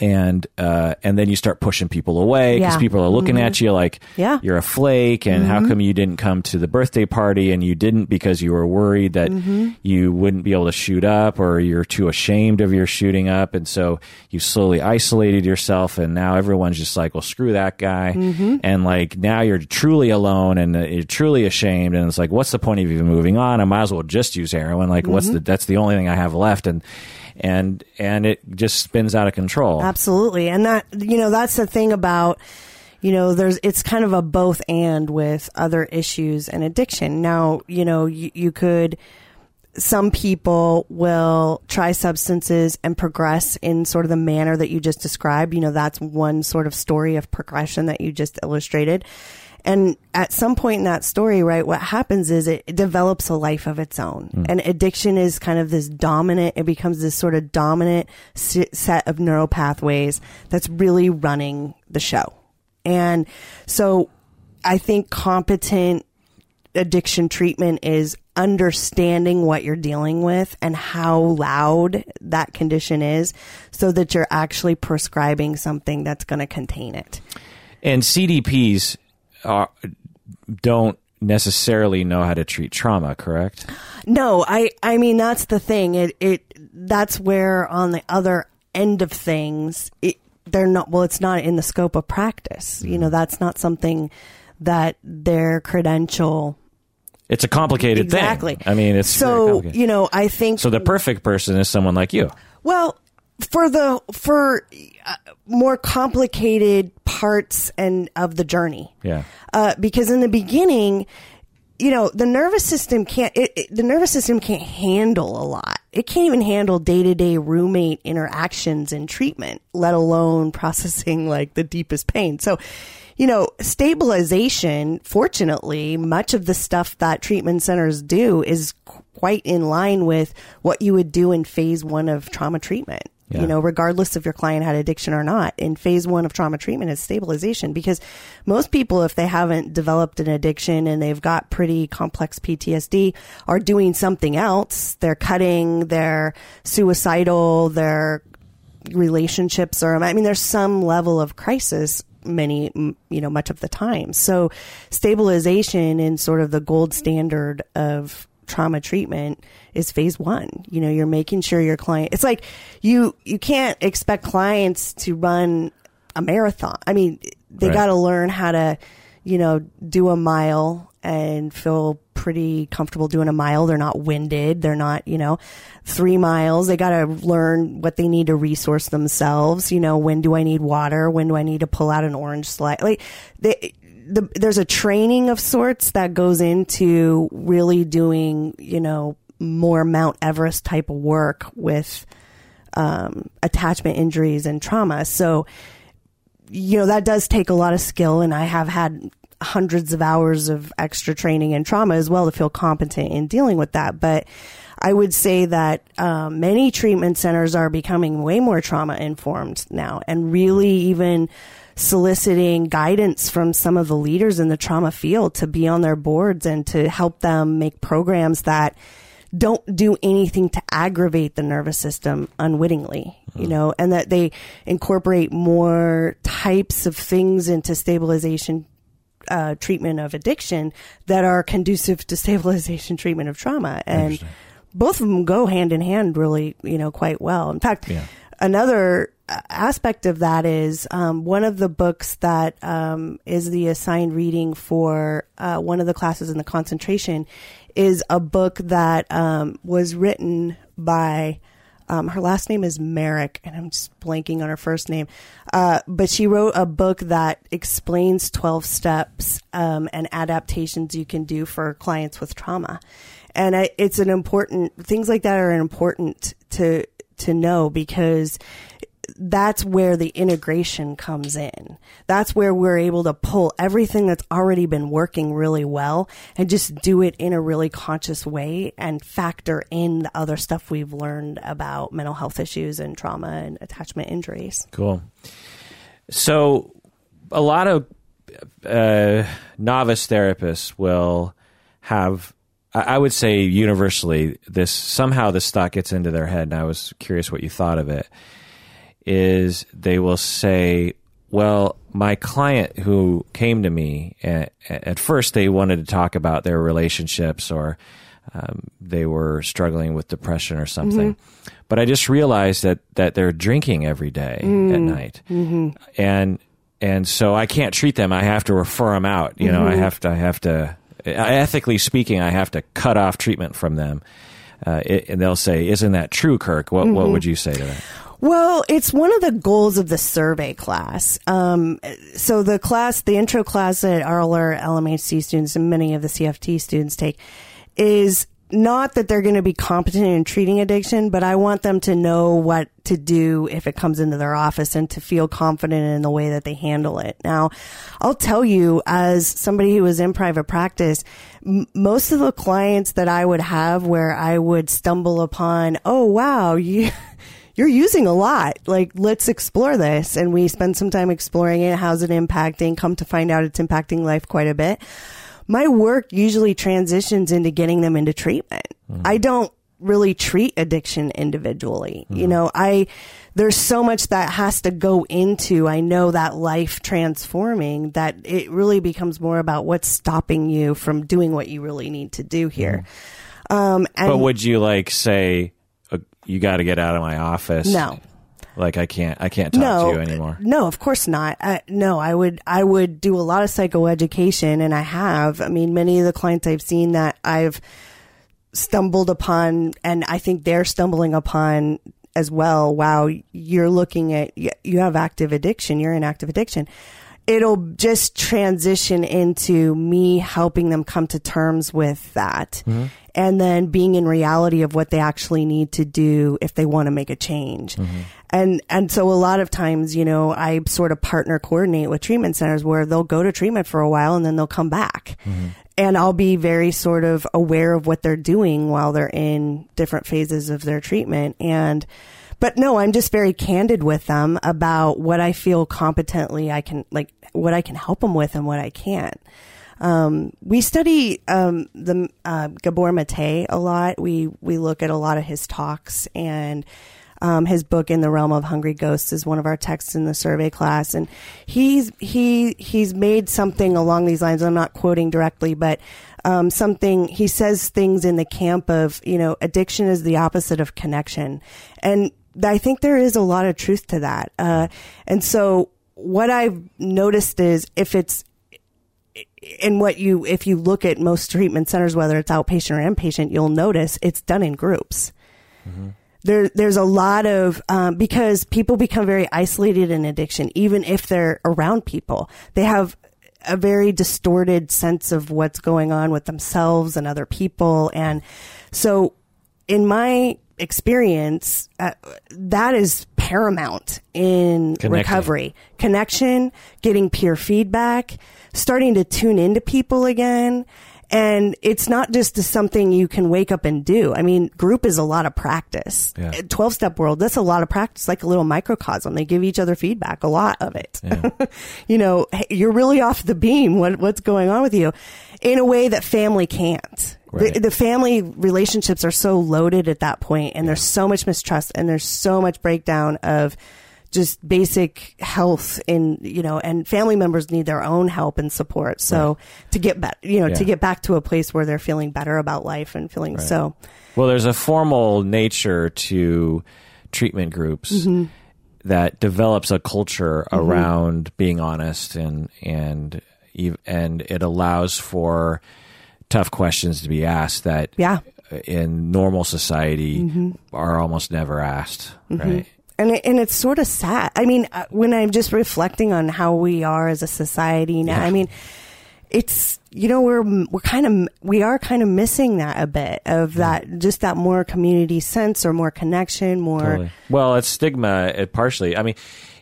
and uh, and then you start pushing people away because yeah. people are looking mm-hmm. at you like yeah. you're a flake and mm-hmm. how come you didn't come to the birthday party and you didn't because you were worried that mm-hmm. you wouldn't be able to shoot up or you're too ashamed of your shooting up and so you slowly isolated yourself and now everyone's just like well screw that guy mm-hmm. and like now you're truly alone and uh, you're truly ashamed and it's like what's the point of even moving on I might as well just use heroin like what's mm-hmm. the that's the only thing I have left and and and it just spins out of control. Absolutely, and that you know that's the thing about you know there's it's kind of a both and with other issues and addiction. Now you know you, you could some people will try substances and progress in sort of the manner that you just described. You know, that's one sort of story of progression that you just illustrated. And at some point in that story, right, what happens is it, develops a life of its own. Mm. And addiction is kind of this dominant, it becomes this sort of dominant set of neural pathways that's really running the show. And so I think competent addiction treatment is understanding what you're dealing with and how loud that condition is so that you're actually prescribing something that's going to contain it. And CDPs are, don't necessarily know how to treat trauma, correct? No, I I mean that's the thing. It it that's where on the other end of things, it, they're not well it's not in the scope of practice. Mm-hmm. You know, that's not something that their credential it's a complicated exactly. thing. Exactly. I mean, it's so you know. I think so. The perfect person is someone like you. Well, for the for uh, more complicated parts and of the journey. Yeah. Uh, because in the beginning, you know, the nervous system can't. It, it, the nervous system can't handle a lot. It can't even handle day to day roommate interactions and treatment, let alone processing like the deepest pain. So you know, stabilization, fortunately, much of the stuff that treatment centers do is quite in line with what you would do in phase one of trauma treatment. Yeah. You know, regardless if your client had addiction or not, in phase one of trauma treatment is stabilization because most people, if they haven't developed an addiction and they've got pretty complex PTSD, are doing something else. They're cutting, they're suicidal, their relationships are, I mean, there's some level of crisis many, you know, much of the time. So stabilization in sort of the gold standard of trauma treatment is phase one. You know, you're making sure your client, it's like you, you can't expect clients to run a marathon. I mean, they right. got to learn how to, you know, do a mile and feel pretty comfortable doing a mile. They're not winded. They're not, you know, three miles. They got to learn what they need to resource themselves. You know, when do I need water? When do I need to pull out an orange slide? Like, they, the, there's a training of sorts that goes into really doing, you know, more Mount Everest type of work with um, attachment injuries and trauma. So, you know, that does take a lot of skill. And I have had hundreds of hours of extra training and trauma as well to feel competent in dealing with that. But I would say that um, many treatment centers are becoming way more trauma informed now and really even soliciting guidance from some of the leaders in the trauma field to be on their boards and to help them make programs that don't do anything to aggravate the nervous system unwittingly, you hmm. know, and that they incorporate more types of things into stabilization uh, treatment of addiction that are conducive to *laughs* stabilization treatment of trauma. And both of them go hand in hand really, you know, quite well. In fact, yeah. Another aspect of that is um, one of the books that um, is the assigned reading for uh, one of the classes in the concentration is a book that um, was written by um, her last name is Marich, and I'm just blanking on her first name. Uh, but she wrote a book that explains 12 steps um, and adaptations you can do for clients with trauma. And I, it's an important, things like that are important to, to know because that's where the integration comes in. That's where we're able to pull everything that's already been working really well and just do it in a really conscious way and factor in the other stuff we've learned about mental health issues and trauma and attachment injuries. Cool. So, a lot of uh, novice therapists will have I would say universally, this somehow this thought gets into their head, and I was curious what you thought of it is they will say, well, my client who came to me at, at first, they wanted to talk about their relationships or um, they were struggling with depression or something. Mm-hmm. But I just realized that, that they're drinking every day mm-hmm. at night. Mm-hmm. And, and so I can't treat them. I have to refer them out. You know, I mm-hmm. have to, I have to, ethically speaking, I have to cut off treatment from them. Uh, it, and they'll say, "Isn't that true, Kirk?" What What mm-hmm. would you say to that? Well, it's one of the goals of the survey class. Um, so the class, the intro class that our LMHC students and many of the CFT students take is not that they're going to be competent in treating addiction, but I want them to know what to do if it comes into their office and to feel confident in the way that they handle it. Now, I'll tell you, as somebody who was in private practice, m- most of the clients that I would have where I would stumble upon, oh, wow, *laughs* you. You're using a lot. Like, let's explore this. And we spend some time exploring it. How's it impacting? Come to find out it's impacting life quite a bit my work usually transitions into getting them into treatment. Mm-hmm. I don't really treat addiction individually. Mm-hmm. You know, I, there's so much that has to go into, I know that life transforming that it really becomes more about what's stopping you from doing what you really need to do here. Mm-hmm. Um, but would you like say, uh, you got to get out of my office? No. Like I can't, I can't talk no, to you anymore. No, of course not. I, no, I would, I would do a lot of psychoeducation, and I have. I mean, many of the clients I've seen that I've stumbled upon, and I think they're stumbling upon as well. Wow, you're looking at, you have active addiction. You're in active addiction it'll just transition into me helping them come to terms with that mm-hmm. and then being in reality of what they actually need to do if they want to make a change. Mm-hmm. And and so a lot of times, you know, I sort of partner coordinate with treatment centers where they'll go to treatment for a while and then they'll come back. Mm-hmm. And I'll be very sort of aware of what they're doing while they're in different phases of their treatment and but no, I'm just very candid with them about what I feel competently I can like what I can help them with and what I can't. Um, we study um, the uh, Gabor Mate a lot. We we look at a lot of his talks and. Um, his book in the realm of hungry ghosts is one of our texts in the survey class and he's he he's made something along these lines i'm not quoting directly but um, something he says things in the camp of you know addiction is the opposite of connection and i think there is a lot of truth to that uh, and so what I've noticed is if it's in what you if you look at most treatment centers, whether it's outpatient or inpatient, you'll notice it's done in groups. Mm-hmm. There, there's a lot of um, because people become very isolated in addiction, even if they're around people. They have a very distorted sense of what's going on with themselves and other people, and so in my experience, uh, that is paramount in Connecting. recovery. Connection, getting peer feedback, starting to tune into people again. And it's not just something you can wake up and do. I mean, group is a lot of practice. 12 step world, that's a lot of practice, like a little microcosm. They give each other feedback, a lot of it. Yeah. *laughs* you know, hey, you're really off the beam. What, what's going on with you? In a way that family can't. Right. The, the, family relationships are so loaded at that point, and yeah. there's so much mistrust, and there's so much breakdown of just basic health in you know and family members need their own help and support so right. to get back you know yeah. to get back to a place where they're feeling better about life and feeling right. so well there's a formal nature to treatment groups mm-hmm. that develops a culture mm-hmm. around being honest and and and it allows for tough questions to be asked that yeah. in normal society mm-hmm. are almost never asked, mm-hmm. right? And it, and it's sort of sad. I mean, uh, when I'm just reflecting on how we are as a society now, yeah. I mean, it's you know we're we're kind of we are kind of missing that a bit of that just that more community sense or more connection more totally. well it's stigma it partially i mean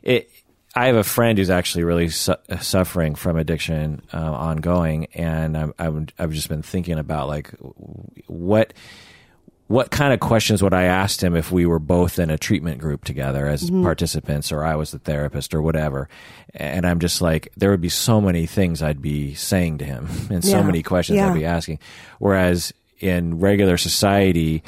it I have a friend who's actually really su- suffering from addiction uh, ongoing, and I'm, I'm, I've just been thinking about like what what kind of questions would I ask him if we were both in a treatment group together as mm-hmm. participants, or I was the therapist, or whatever. And I'm just like, there would be so many things I'd be saying to him, *laughs* and so many questions yeah. I'd be asking. Whereas in regular society,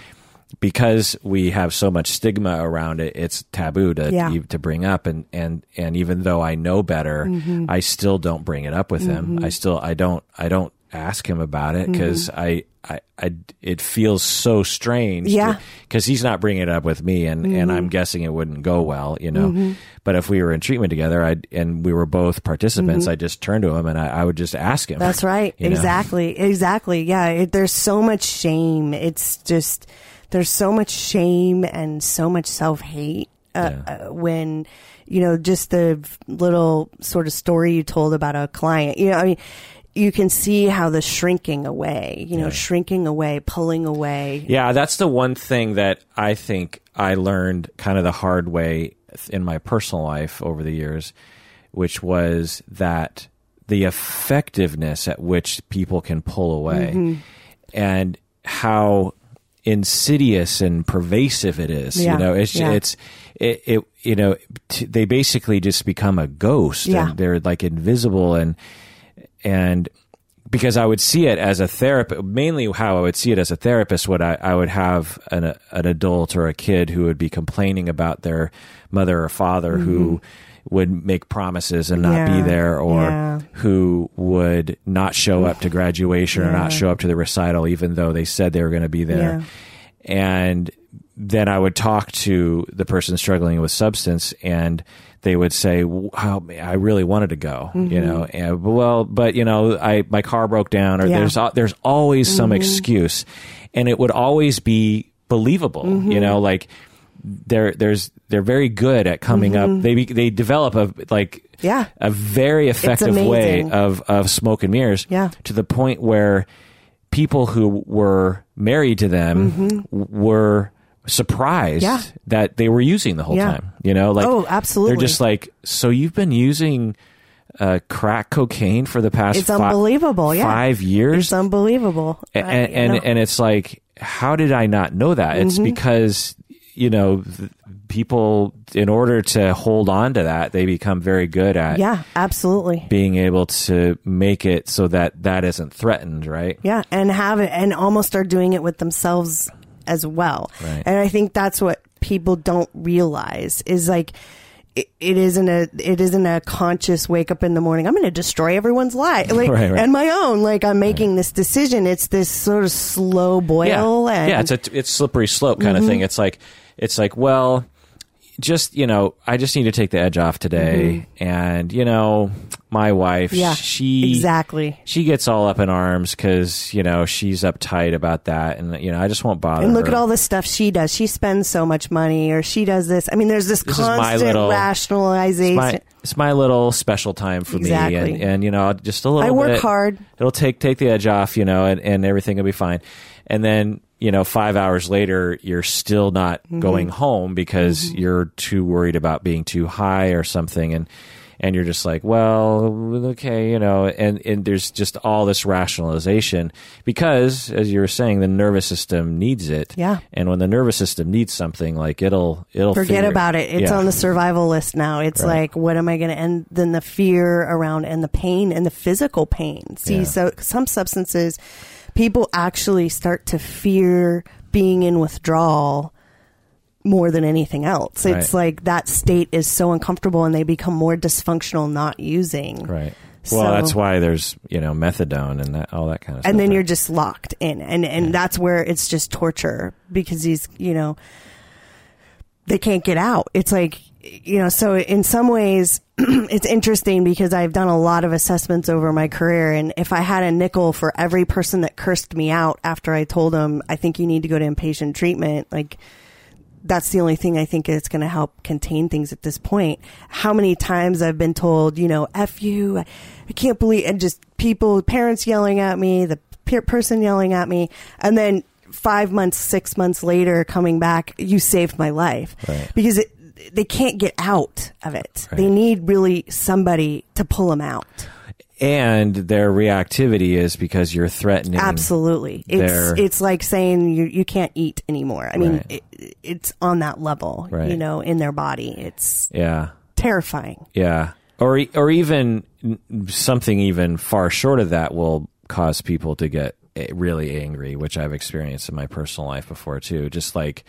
because we have so much stigma around it, it's taboo to yeah. to bring up. And and and even though I know better, mm-hmm. I still don't bring it up with mm-hmm. him. I still I don't I don't ask him about it because mm-hmm. I, I I it feels so strange. Yeah, because he's not bringing it up with me, and and I'm mm-hmm. guessing it wouldn't go well, you know. Mm-hmm. But if we were in treatment together, I and we were both participants, mm-hmm. I just turn to him and I, I, would just ask him. That's right. Exactly. Know? Exactly. Yeah. It, there's so much shame. It's just there's so much shame and so much self hate uh, yeah. uh, when you know just the little sort of story you told about a client. You know, I mean you can see how the shrinking away, you know, Yeah. shrinking away, pulling away. Yeah, that's the one thing that I think I learned kind of the hard way in my personal life over the years, which was that the effectiveness at which people can pull away Mm-hmm. and how insidious and pervasive it is. Yeah, You know, it's yeah. it's it, it you know t- they basically just become a ghost Yeah. and they're like invisible and and because I would see it as a therapist, mainly how I would see it as a therapist, would I, I would have an, an adult or a kid who would be complaining about their mother or father who would make promises and not Mm-hmm. Yeah, be there, or yeah. who would not show up to graduation or not show up to the recital, even though they said they were going to be there. And then I would talk to the person struggling with substance and they would say, "Wow, I really wanted to go, Mm-hmm. you know, and, well, but you know, I my car broke down, or Yeah. Mm-hmm. there's there's always some excuse, and it would always be believable, Mm-hmm. you know, like they're there's they're very good at coming up. They they develop a like Mm-hmm. Yeah. a very effective way of of smoke and mirrors, Yeah. to the point where people who were married to them w- were surprised. Yeah. that they were using the whole Yeah. time. You know, like Oh, absolutely. They're just like, so you've been using uh, crack cocaine for the past It's unbelievable, yeah. five years, It's unbelievable. and I- and, and, it's like, how did I not know that? Mm-hmm. It's because you know th- people, in order to hold on to that, they become very good at yeah, absolutely. being able to make it so that that isn't threatened, right? Yeah, and have it, and almost are doing it with themselves as well. Right. And I think that's what people don't realize is like it, it isn't a it isn't a conscious wake up in the morning. I'm going to destroy everyone's life, *laughs* like Right, right. and my own. Like I'm making this decision. It's this sort of slow boil. yeah, and yeah, it's a it's slippery slope kind of Mm-hmm. thing. It's like it's like well, just you know, I just need to take the edge off today, and you know, my wife, Mm-hmm. yeah, she exactly. she gets all up in arms because you know she's uptight about that, and you know I just won't bother. And look her. at all the stuff she does. She spends so much money, or she does this. I mean, there's this, This constant little- rationalization. my it's my little special time for Exactly. me, and, and you know just a little. I work bit, hard. It'll take take the edge off, you know, and, and everything will be fine. And then you know, five hours later, you're still not Mm-hmm. going home because you're too worried about being too high or something, and and you're just like, well, okay, you know, and and there's just all this rationalization because, as you were saying, the nervous system needs it. Yeah. And when the nervous system needs something, like it'll it'll Forget about it. It's Yeah. on the survival list now. It's Right. like, what am I going to end? Then the fear around and the pain and the physical pain. See, Yeah. so some substances, people actually start to fear being in withdrawal more than anything else. It's Right. like that state is so uncomfortable and they become more dysfunctional not using. Right. Well, So- that's why there's you know methadone and that all that kind of stuff. and then you're just locked in and and that's where it's just torture because these you know they can't get out it's like you know so in some ways *clears throat* it's interesting because i've done a lot of assessments over my career and if i had a nickel for every person that cursed me out after i told them i think you need to go to inpatient treatment like that's the only thing I think is going to help contain things at this point. How many times I've been told, you know, F you, I, can't believe, and just people, parents yelling at me, the peer person yelling at me, and then five months, six months later coming back, you saved my life. Right. Because it, they can't get out of it. They need really somebody to pull them out. And their reactivity is because you're threatening. Absolutely. They're- It's it's like saying you you can't eat anymore. I mean, Right. it, it's on that level, Right. you know, in their body. It's Yeah. terrifying. Yeah. Or or even something even far short of that will cause people to get eh, really angry, which I've experienced in my personal life before too. Just like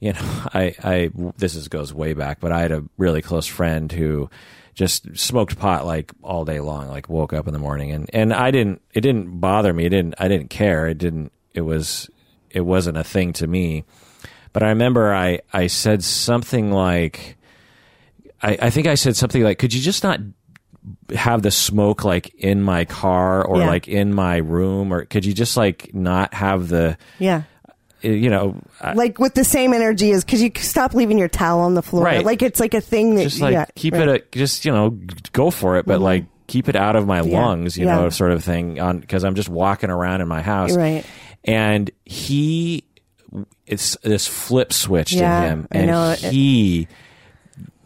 you know, *laughs* I I this is goes way back, but I had a really close friend who just smoked pot like all day long, like woke up in the morning and and I didn't it didn't bother me. It didn't I didn't care. It didn't it was it wasn't a thing to me. But I remember I I said something like I, I think I said something like, "Could you just not have the smoke like in my car or Yeah. like in my room, or could you just like not have the, Yeah. You know, I- Like with the same energy as because you stop leaving your towel on the floor. Right. Like it's like a thing that just like yeah, keep right. Mm-hmm. it, a, just you know, go for it, but like keep it out of my Yeah. lungs, you Yeah. know, sort of thing on because I'm just walking around in my house. Right. And he it's this flip switch to him and he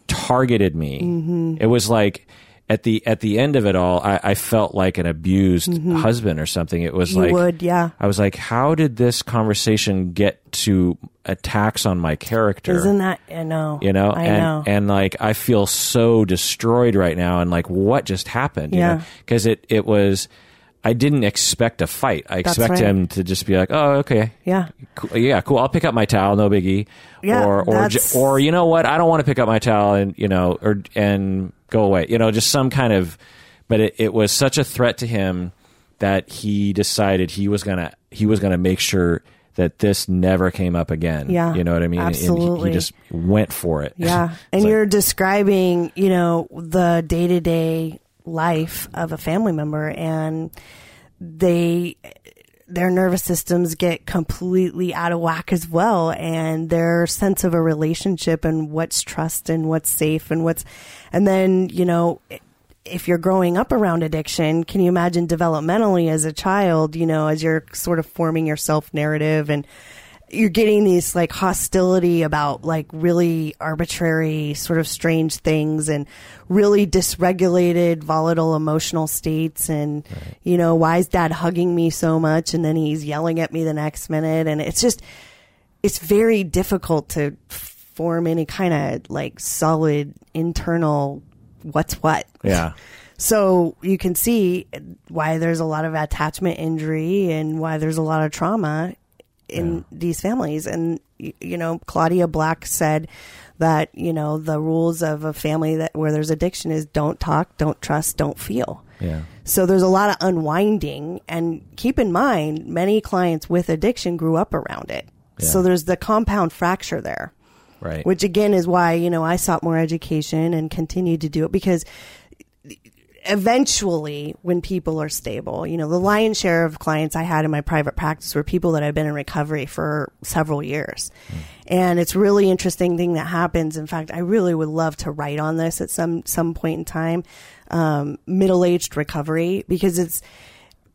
targeted me. Mm-hmm. It was like at the at the end of it all, I, I felt like an abused husband or something. It was Mm-hmm. You like would, yeah. I was like, how did this conversation get to attacks on my character? Isn't that? I know. you know, I and know. and like I feel so destroyed right now, and like what just happened? Yeah. because it it was. I didn't expect a fight. I That's expect right. him to just be like, "Oh, okay, yeah. cool. yeah, cool. I'll pick up my towel, no biggie." Yeah, or or j- or you know what? I don't want to pick up my towel and you know or and go away. You know, just some kind of. But it, it was such a threat to him that he decided he was gonna he was gonna make sure that this never came up again. Yeah, you know what I mean. And he- absolutely. he just went for it. Yeah. *laughs* And like- you're describing, you know, the day to day life of a family member and they their nervous systems get completely out of whack as well and their sense of a relationship and what's trust and what's safe and what's and then, you know, if you're growing up around addiction, can you imagine developmentally as a child, you know, as you're sort of forming your self narrative and you're getting these like hostility about like really arbitrary sort of strange things and really dysregulated volatile emotional states. And you know why is dad hugging me so much? And then he's yelling at me the next minute. And it's just it's very difficult to form any kind of like solid internal what's what. Yeah. so you can see why there's a lot of attachment injury and why there's a lot of trauma in these families. And you know, Claudia Black said that you know the rules of a family that where there's addiction is don't talk, don't trust, don't feel. Yeah. So there's a lot of unwinding, and keep in mind, many clients with addiction grew up around it. Yeah. So there's the compound fracture there Right. which again is why you know I sought more education and continued to do it because eventually when people are stable you know the lion's share of clients I had in my private practice were people that had been in recovery for several years. And it's really interesting thing that happens. In fact I really would love to write on this at some some point in time um, middle-aged recovery because it's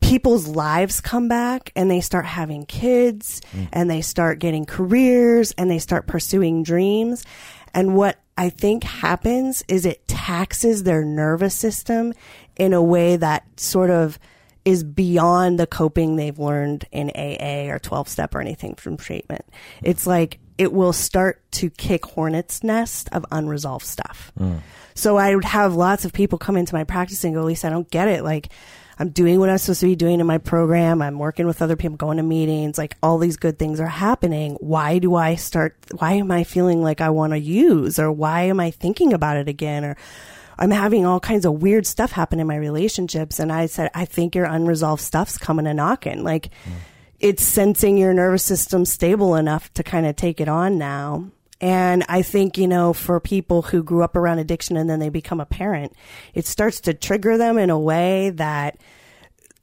people's lives come back and they start having kids and they start getting careers and they start pursuing dreams. And what I think happens is it taxes their nervous system in a way that sort of is beyond the coping they've learned in AA or 12 step or anything from treatment. It's like it will start to kick hornet's nest of unresolved stuff. Mm. So I would have lots of people come into my practice and go, Lisa, I don't get it. Like, I'm doing what I'm supposed to be doing in my program. I'm working with other people, going to meetings. Like all these good things are happening. Why do I start? Why am I feeling like I want to use or why am I thinking about it again? Or I'm having all kinds of weird stuff happen in my relationships. And I said, I think your unresolved stuff's coming and knocking. Like mm. it's sensing your nervous system stable enough to kind of take it on now. And I think, you know, for people who grew up around addiction and then they become a parent, it starts to trigger them in a way that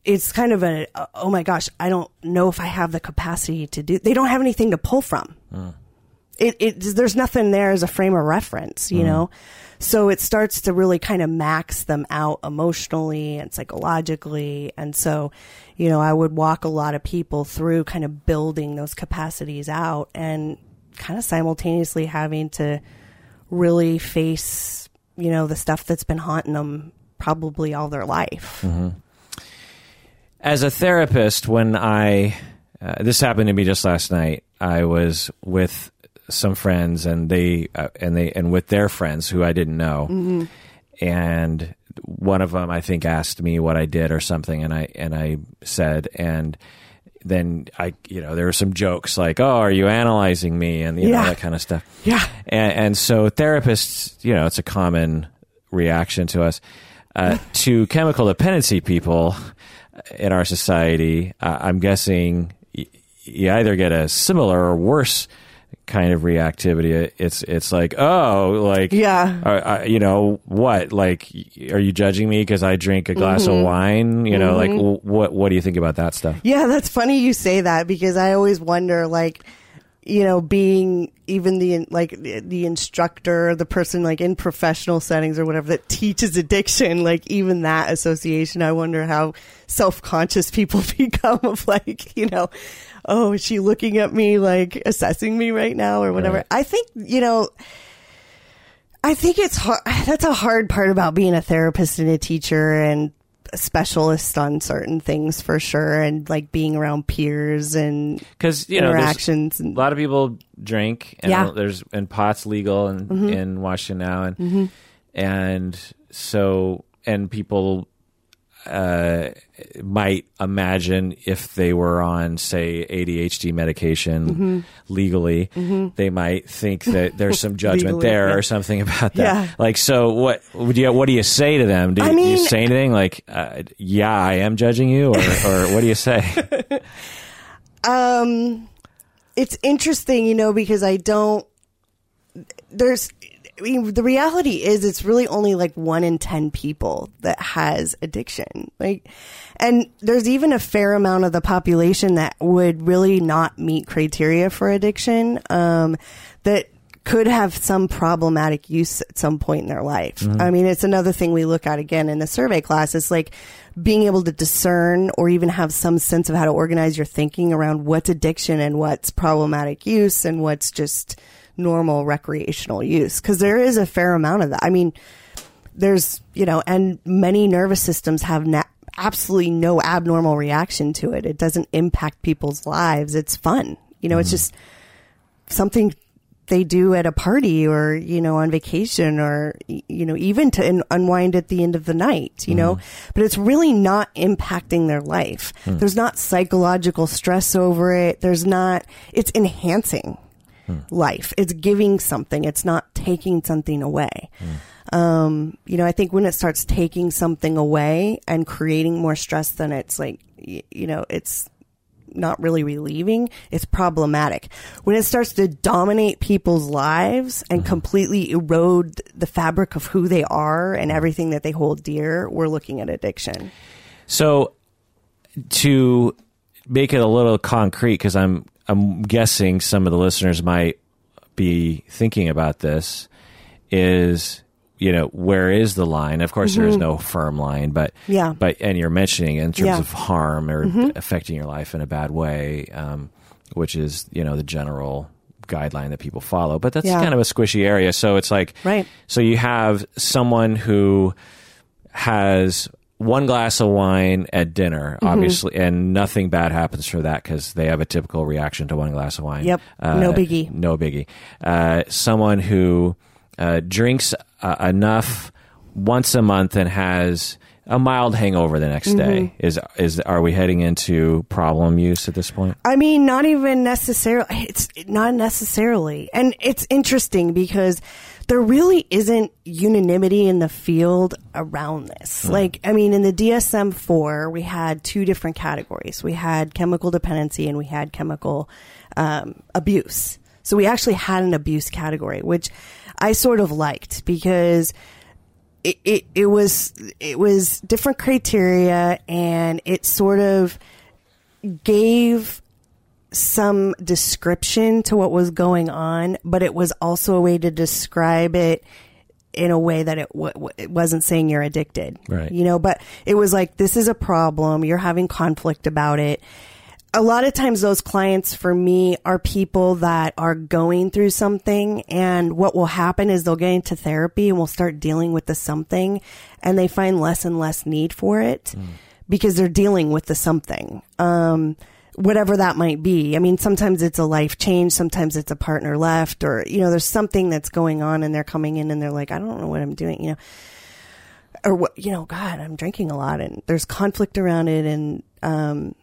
it's kind of a, oh my gosh, I don't know if I have the capacity to do, they don't have anything to pull from. Hmm. It, it, there's nothing there as a frame of reference, you hmm. know? So it starts to really kind of max them out emotionally and psychologically. And so, you know, I would walk a lot of people through kind of building those capacities out and kind of simultaneously having to really face, you know, the stuff that's been haunting them probably all their life. As a therapist, when I uh, this happened to me just last night, I was with some friends and they uh, and they and with their friends who I didn't know, and one of them I think asked me what I did or something, and I and I said and. Then I, you know, there were some jokes like, "Oh, are you analyzing me?" and you know Yeah. that kind of stuff. Yeah. and, and so therapists, you know, it's a common reaction to us. Uh, to chemical dependency people in our society, uh, I'm guessing y- you either get a similar or worse kind of reactivity. It's it's like, oh, like Yeah. uh, uh, you know what? Like, are you judging me because I drink a glass of wine? You know, like w- what what do you think about that stuff? Yeah, that's funny you say that because I always wonder like you know, being even the like the instructor, the person like in professional settings or whatever that teaches addiction, like even that association, I wonder how self conscious people *laughs* become of like, you know, oh, is she looking at me like assessing me right now or whatever? Right. I think, you know, I think it's hard. That's a hard part about being a therapist and a teacher and a specialist on certain things for sure. And like being around peers and because you know interactions. a lot of people drink, and Yeah. there's and pot's legal in, mm-hmm. in Washington now, and mm-hmm. and so and people uh, might imagine if they were on say ADHD medication legally, they might think that there's some *laughs* judgment Legally, there yeah. or something about that. Yeah. Like, so what? Would you? What do you say to them? Do, I you- do you say anything like, uh, "Yeah, I am judging you," or, or what do you say? *laughs* um, it's interesting, you know, because I don't. There's, I mean, the reality is, it's really only like one in ten people that has addiction. Like, and there's even a fair amount of the population that would really not meet criteria for addiction. Um, that could have some problematic use at some point in their life. I mean, it's another thing we look at again in the survey class. It's like being able to discern or even have some sense of how to organize your thinking around what's addiction and what's problematic use and what's just normal recreational use. Cause there is a fair amount of that. I mean, there's, you know, and many nervous systems have na- absolutely no abnormal reaction to it. It doesn't impact people's lives. It's fun. You know, it's mm-hmm. just something they do at a party or, you know, on vacation or, you know, even to un- unwind at the end of the night, you know, mm-hmm. but it's really not impacting their life. Mm. There's not psychological stress over it. There's not, it's enhancing life. It's giving something. It's not taking something away. Um, you know, I think when it starts taking something away and creating more stress, than it's like, y- you know, it's not really relieving. It's problematic. When it starts to dominate people's lives and completely erode the fabric of who they are and everything that they hold dear, we're looking at addiction. So to make it a little concrete, because I'm I'm guessing some of the listeners might be thinking about this, is you know where is the line? Of course, there is no firm line, but Mm-hmm. Yeah. but and you're mentioning in terms Yeah. Mm-hmm. of harm or affecting your life in a bad way, um, which is you know the general guideline that people follow. But that's Yeah. kind of a squishy area. So it's like Right. so you have someone who has one glass of wine at dinner, Mm-hmm. obviously, and nothing bad happens for that because they have a typical reaction to one glass of wine. Yep. No biggie. No biggie. Uh, someone who uh, drinks uh, enough once a month and has a mild hangover the next day Mm-hmm. is is are we heading into problem use at this point? I mean, not even necessarily. It's not necessarily, and it's interesting because there really isn't unanimity in the field around this. Like, I mean, in the DSM four, we had two different categories. We had chemical dependency and we had chemical um, abuse. So we actually had an abuse category, which I sort of liked because it, it, it was it was different criteria and it sort of gave some description to what was going on, but it was also a way to describe it in a way that it, w- w- it wasn't saying you're addicted. Right. You know, but it was like, this is a problem. You're having conflict about it. A lot of times those clients for me are people that are going through something and what will happen is they'll get into therapy and we'll start dealing with the something and they find less and less need for it because they're dealing with the something. Um, whatever that might be. I mean, sometimes it's a life change, sometimes it's a partner left, or, you know, there's something that's going on and they're coming in and they're like, I don't know what I'm doing, you know. Or what, you know, God, I'm drinking a lot and there's conflict around it. And, um,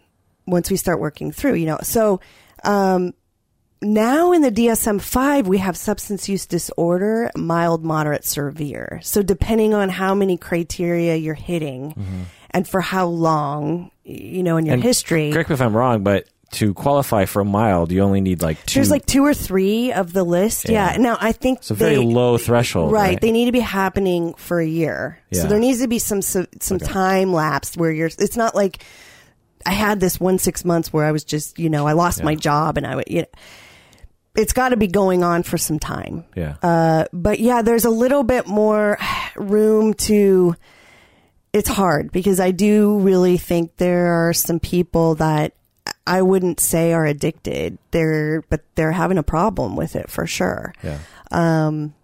once we start working through, you know, so, um, now in the DSM 5, we have substance use disorder, mild, moderate, severe. So depending on how many criteria you're hitting and for how long, you know, in your And history. Correct me if I'm wrong, but to qualify for a mild, you only need like two. There's like two or three of the list. Yeah. Yeah. Now I think it's a very they- low threshold, Right. right? They need to be happening for a year. Yeah. So there needs to be some some, some time lapse where you're. It's not like I had this one six months where I was just you know I lost my job and I would you know. it's got to be going on for some time. Yeah. Uh, but yeah, there's a little bit more *sighs* room to. It's hard because I do really think there are some people that I wouldn't say are addicted. They're but they're having a problem with it for sure. yeah. Um,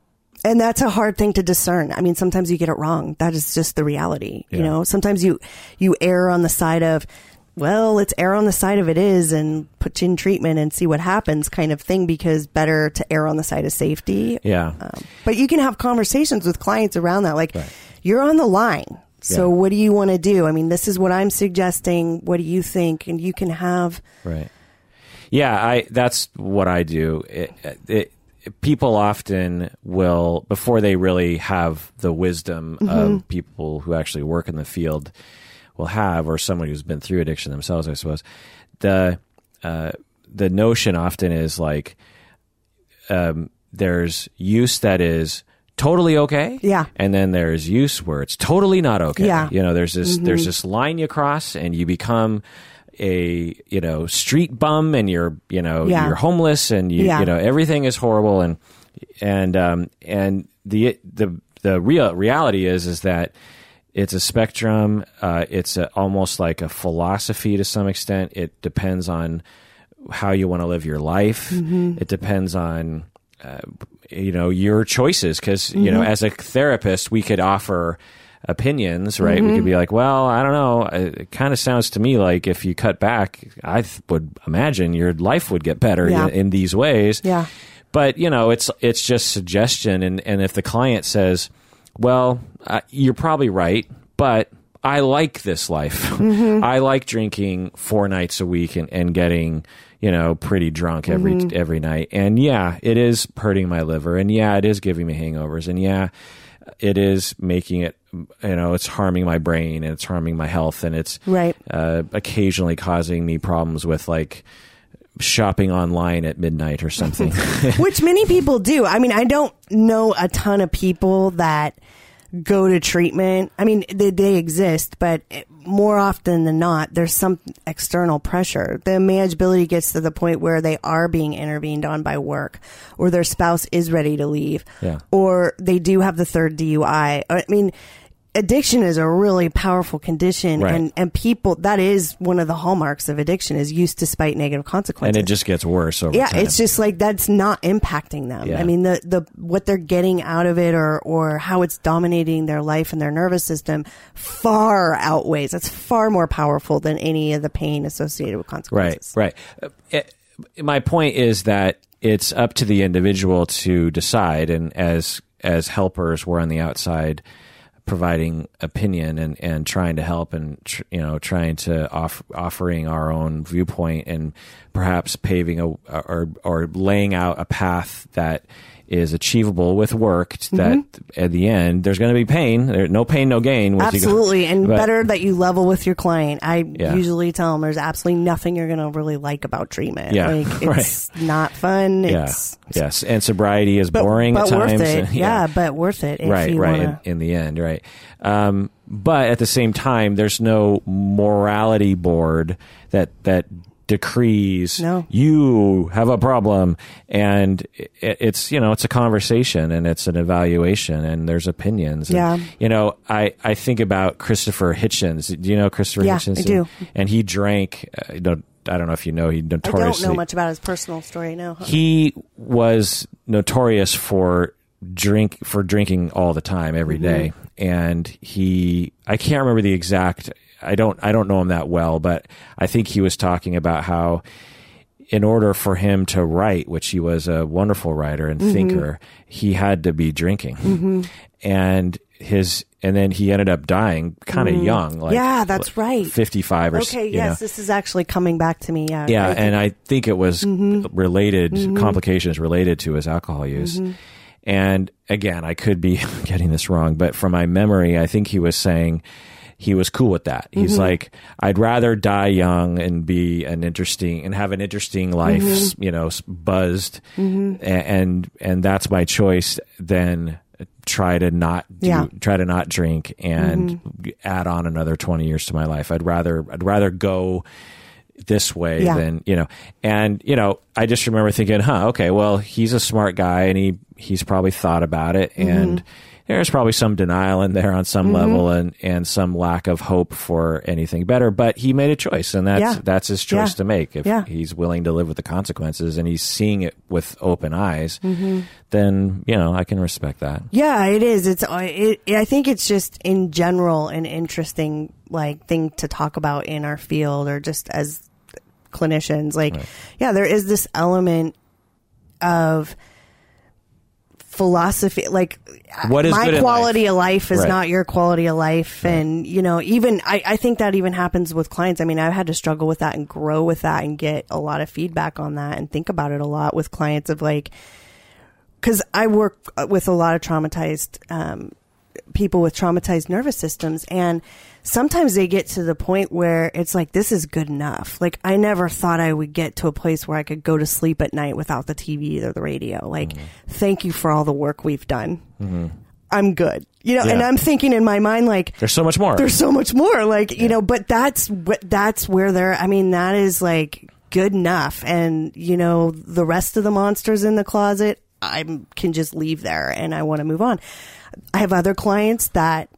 and that's a hard thing to discern. I mean, sometimes you get it wrong. That is just the reality. You know, sometimes you you err on the side of, well, let's err on the side of it is and put you in treatment and see what happens, kind of thing. Because better to err on the side of safety. Yeah. Um, but you can have conversations with clients around that, like Right. you're on the line. So Yeah. what do you want to do? I mean, this is what I'm suggesting. What do you think? And you can have Right. Yeah, I that's what I do. It, it, people often will before they really have the wisdom of people who actually work in the field will have or someone who's been through addiction themselves, I suppose. The uh, the notion often is like um, there's use that is totally okay. Yeah. And then there's use where it's totally not okay. Yeah. Mm-hmm. You know, there's this there's this line you cross and you become a you know street bum and you're you know Yeah. you're homeless and you Yeah. you know everything is horrible and and um and the the the real reality is is that it's a spectrum uh, it's a, almost like a philosophy to some extent it depends on how you want to live your life it depends on uh, you know your choices because you know as a therapist we could offer opinions right? We could be like well i don't know. It kind of sounds to me like if you cut back i th- would imagine your life would get better Yeah. in, in these ways. Yeah. but you know it's it's just suggestion and and if the client says well uh, you're probably right but i like this life. *laughs* I like drinking four nights a week and, and getting you know pretty drunk every every night. And yeah it is hurting my liver. And yeah it is giving me hangovers. And yeah it is making it you know it's harming my brain and it's harming my health. And it's Right. uh, occasionally causing me problems with like shopping online at midnight or something. *laughs* Which many people do. I mean, I don't know a ton of people that go to treatment. I mean, they, they exist, but more often than not, there's some external pressure. The manageability gets to the point where they are being intervened on by work, or their spouse is ready to leave, Yeah. or they do have the third DUI. I mean, addiction is a really powerful condition, Right. and and people that is one of the hallmarks of addiction is use despite negative consequences and it just gets worse over yeah, time. it's just like that's not impacting them. Yeah. I mean, the the what they're getting out of it, or or how it's dominating their life and their nervous system, far outweighs. That's far more powerful than any of the pain associated with right, consequences. right. Uh, it- my point is that it's up to the individual to decide, and as as helpers, we're on the outside providing opinion and, and trying to help and tr- you know trying to off, offering our own viewpoint and perhaps paving a or or laying out a path that is achievable with work that at the end there's going to be pain there no pain no gain once you go- Absolutely, and but- better that you level with your client. I Yeah. usually tell them there's absolutely nothing you're going to really like about treatment. Yeah, like *laughs* it's not fun. yeah It's yes and sobriety is but, boring but at worth times it. *laughs* and- yeah. but worth it. If right you right Wanna, in, in the end right um, but at the same time there's no morality board that that decrees No. you have a problem and it's you know it's a conversation and it's an evaluation and there's opinions And, Yeah. you know i i think about christopher hitchens do you know christopher Yeah, hitchens I do. and he drank uh, you know, i don't know if you know he I don't know much about his personal story. No. huh? he was notorious for drink for drinking all the time every day and he i can't remember the exact i don't i don't know him that well but i think he was talking about how in order for him to write which he was a wonderful writer and mm-hmm. thinker he had to be drinking mm-hmm. and his and then he ended up dying kind of mm-hmm. young like Yeah, that's right. 55 or Okay, yes, know. this is actually coming back to me. Yeah, Yeah, think- and I think it was Mm-hmm. related complications related to his alcohol use. And again, I could be *laughs* getting this wrong, but from my memory, I think he was saying he was cool with that. He's Mm-hmm. like, I'd rather die young and be an interesting and have an interesting life, Mm-hmm. you know, buzzed, a- and and that's my choice than try to not do, Yeah. Mm-hmm. try to not drink and add on another 20 years to my life. I'd rather I'd rather go this way Yeah. than you know and you know I just remember thinking, huh, okay, well, he's a smart guy and he he's probably thought about it and there's probably some denial in there on some level and and some lack of hope for anything better, but he made a choice and that's Yeah. that's his choice Yeah. to make. If Yeah. he's willing to live with the consequences and he's seeing it with open eyes, Mm-hmm. then, you know, I can respect that. Yeah, it is. It's. uh, It, I think it's just in general an interesting like thing to talk about in our field or just as clinicians. Like, yeah, there is this element of philosophy like What is my quality of life is Right. not your quality of life. And you know even I, I think that even happens with clients. I mean i've had to struggle with that and grow with that and get a lot of feedback on that and think about it a lot with clients of like because I work uh, with a lot of traumatized um, people with traumatized nervous systems, and sometimes they get to the point where it's like, this is good enough. Like, I never thought I would get to a place where I could go to sleep at night without the TV or the radio. Like, mm-hmm. thank you for all the work we've done. Mm-hmm. I'm good. You know, and I'm thinking in my mind, like, There's so much more. there's so much more like you know but that's what that's where they're i mean that is like good enough and you know the rest of the monsters in the closet i can just leave there and i want to move on i have other clients that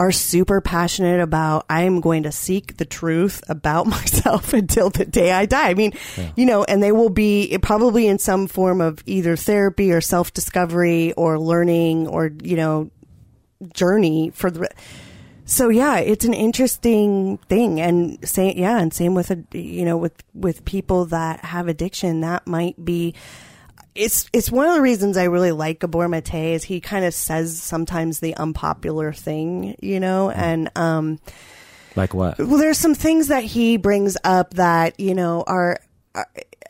are super passionate about I'm going to seek the truth about *laughs* myself until the day I die. I mean, you know, and they will be probably in some form of either therapy or self discovery or learning or, you know, journey for the so yeah it's an interesting thing and same yeah and same with a you know with with people that have addiction that might be it's it's one of the reasons I really like Gabor Mate is he kind of says sometimes the unpopular thing, you know, and um like what? well there's some things that he brings up that, you know, are, are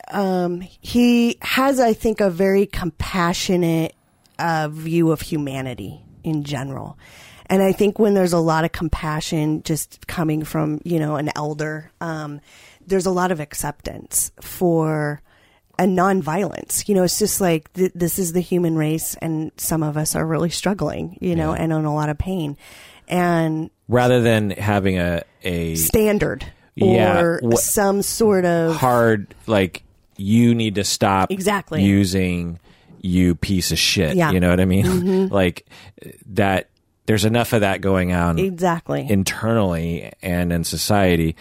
um he has I think a very compassionate uh view of humanity in general. And I think when there's a lot of compassion just coming from, you know, an elder, um, there's a lot of acceptance for and nonviolence. You know, it's just like th- this is the human race, and some of us are really struggling, you know, Yeah. and in a lot of pain. And Rather than having a a standard Yeah, or wh- some sort of hard like you need to stop Exactly. using you piece of shit. Yeah. Mm-hmm. You know what I mean? *laughs* like that there's enough of that going on exactly internally and in society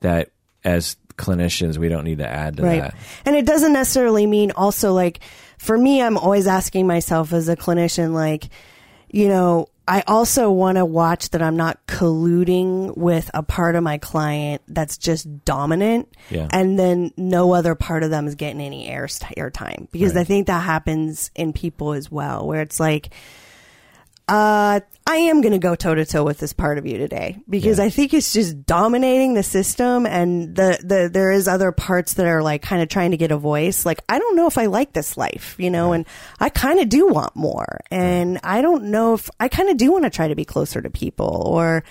that as clinicians we don't need to add to right. that. And it doesn't necessarily mean also like for me, I'm always asking myself as a clinician, like, you know, I also want to watch that I'm not colluding with a part of my client that's just dominant, Yeah. and then no other part of them is getting any air airtime because Right. I think that happens in people as well, where it's like, uh, I am going to go toe to toe with this part of you today because Yeah. I think it's just dominating the system, and the the there is other parts that are like kind of trying to get a voice. Like I don't know if I like this life, you know, and I kind of do want more, and I don't know if I kind of do want to try to be closer to people or.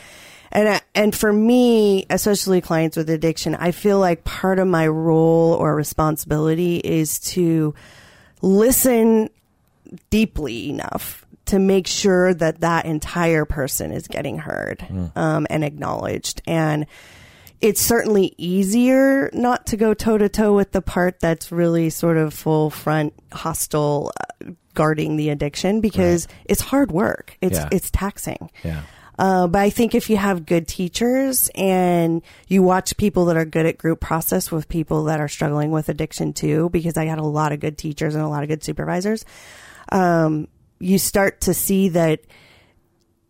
And, I- and for me, especially clients with addiction, I feel like part of my role or responsibility is to listen deeply enough to make sure that that entire person is getting heard um, and acknowledged. And it's certainly easier not to go toe to toe with the part that's really sort of full front hostile, uh, guarding the addiction because it's hard work. It's Yeah. it's taxing. Yeah. Uh, but I think if you have good teachers and you watch people that are good at group process with people that are struggling with addiction too, because I had a lot of good teachers and a lot of good supervisors, um, you start to see that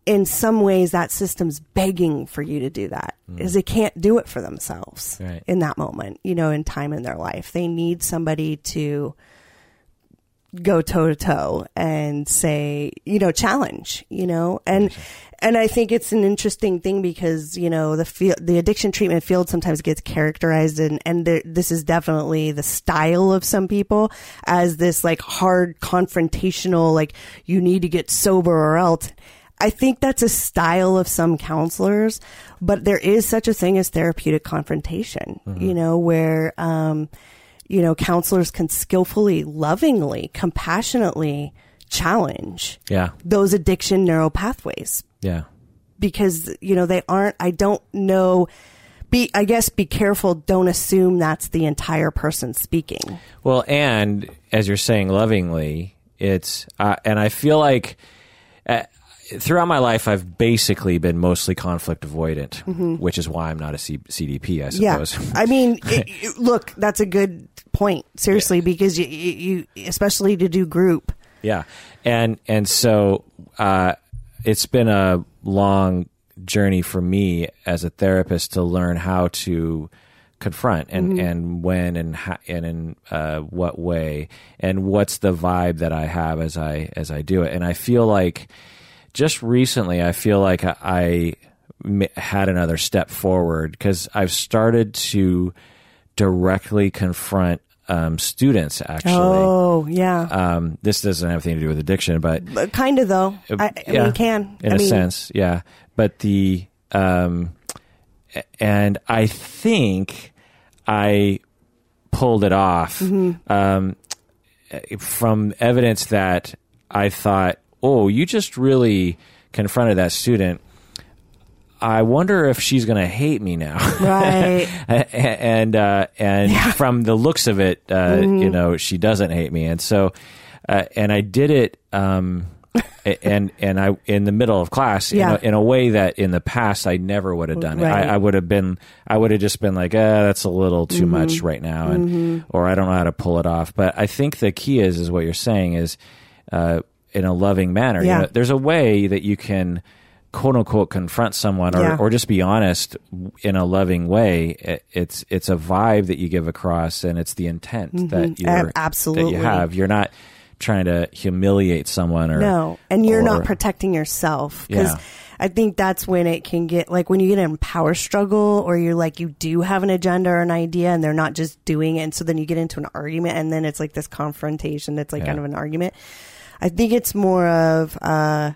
in some ways that system's begging for you to do that mm. is they can't do it for themselves Right. in that moment, you know, in time in their life. They need somebody to go toe to toe and say, you know, challenge, you know, and and I think it's an interesting thing because you know the field, the addiction treatment field sometimes gets characterized and and there, this is definitely the style of some people as this like hard confrontational, like you need to get sober or else. I think that's a style of some counselors, but there is such a thing as therapeutic confrontation, you know, where, um, you know, counselors can skillfully, lovingly, compassionately challenge Yeah. those addiction neural pathways Yeah. because, you know, they aren't, I don't know be I guess be careful. Don't assume that's the entire person speaking. Well, and as you're saying, lovingly, it's uh, and I feel like. Uh, throughout my life, I've basically been mostly conflict avoidant, which is why I'm not a C- CDP, I suppose. Yeah. I mean, *laughs* it, it- look, that's a good point. Seriously, because you, you, you, especially to do group. Yeah, and and so uh, it's been a long journey for me as a therapist to learn how to confront and and when and how, and in uh, what way and what's the vibe that I have as I as I do it. And I feel like just recently, I feel like I, I m- had another step forward because I've started to directly confront um, students. Actually, Oh, yeah, um, this doesn't have anything to do with addiction, but but kind of though. I, I Uh, yeah, mean, can in I a mean, sense, yeah. But the um, and I think I pulled it off Mm-hmm. um, from evidence that I thought, oh, you just really confronted that student. I wonder if she's going to hate me now. Right. *laughs* and uh, and from the looks of it, uh, Mm-hmm. you know, she doesn't hate me, and so uh, and I did it, um, *laughs* and and I in the middle of class, Yeah. in, a, in a way that in the past I never would have done it. Right. I, I would have been, I would have just been like, eh, that's a little too Mm-hmm. much right now, and or I don't know how to pull it off. But I think the key is is what you're saying is uh, in a loving manner. You Yeah. know, there's a way that you can quote unquote confront someone or, Yeah. or just be honest in a loving way It- it's it's a vibe that you give across and it's the intent that you're Ab- that absolutely. you have you're not trying to humiliate someone or No, and you're or- not protecting yourself because Yeah. I think that's when it can get like when you get in a power struggle or you're like you do have an agenda or an idea and they're not just doing it, and so then you get into an argument and then it's like this confrontation that's like Yeah. kind of an argument. I think it's more of uh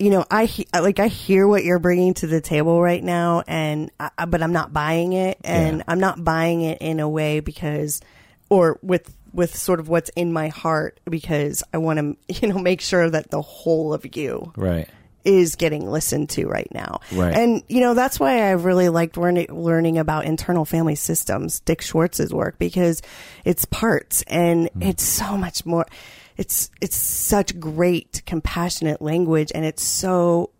you know, I he- like I hear what you're bringing to the table right now, and I, but I'm not buying it, and Yeah. I'm not buying it in a way because, or with with sort of what's in my heart because I want to, *laughs* you know, make sure that the whole of you right is getting listened to right now. Right. And, you know, that's why I really liked learning, learning about internal family systems, Dick Schwartz's work, because it's parts and mm-hmm. it's so much more. It's, it's such great, compassionate language and it's so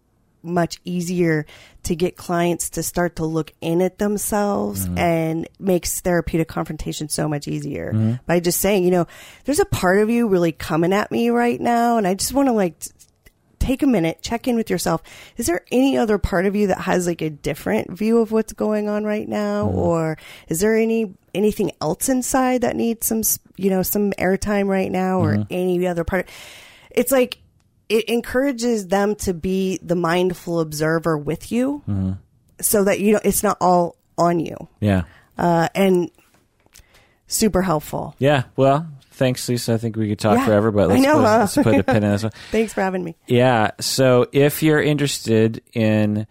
much easier to get clients to start to look in at themselves mm-hmm. and makes therapeutic confrontation so much easier. Mm-hmm. By just saying, you know, there's a part of you really coming at me right now and I just want to like t- take a minute, check in with yourself. Is there any other part of you that has like a different view of what's going on right now, mm-hmm. or is there any anything else inside that needs some you know some airtime right now, or any other part? It's like it encourages them to be the mindful observer with you, so that you know it's not all on you, yeah uh, and super helpful. yeah well thanks lisa i think we could talk Yeah, forever but let's, know, put, huh? let's put a pin in this *laughs* one Thanks for having me. Yeah. So if you're interested in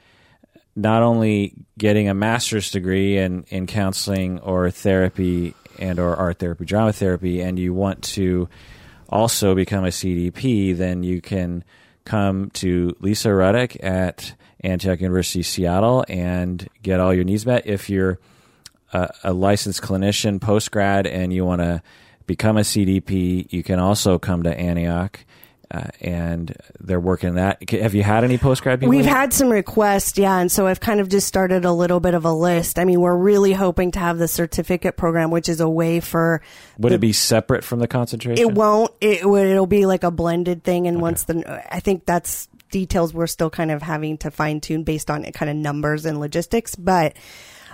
not only getting a master's degree in, in counseling or therapy and or art therapy, drama therapy, and you want to also become a CDP, then you can come to Lisa Rudduck at Antioch University Seattle and get all your needs met. If you're a, a licensed clinician post grad and you want to become a CDP, you can also come to Antioch. Uh, and they're working that. Have you had any post grad? We've had some requests, yeah, and so I've kind of just started a little bit of a list. I mean, we're really hoping to have the certificate program, which is a way for Would it be separate from the concentration? it won't it would it'll be like a blended thing, and once the I think that's details we're still kind of having to fine tune based on kind of numbers and logistics, but.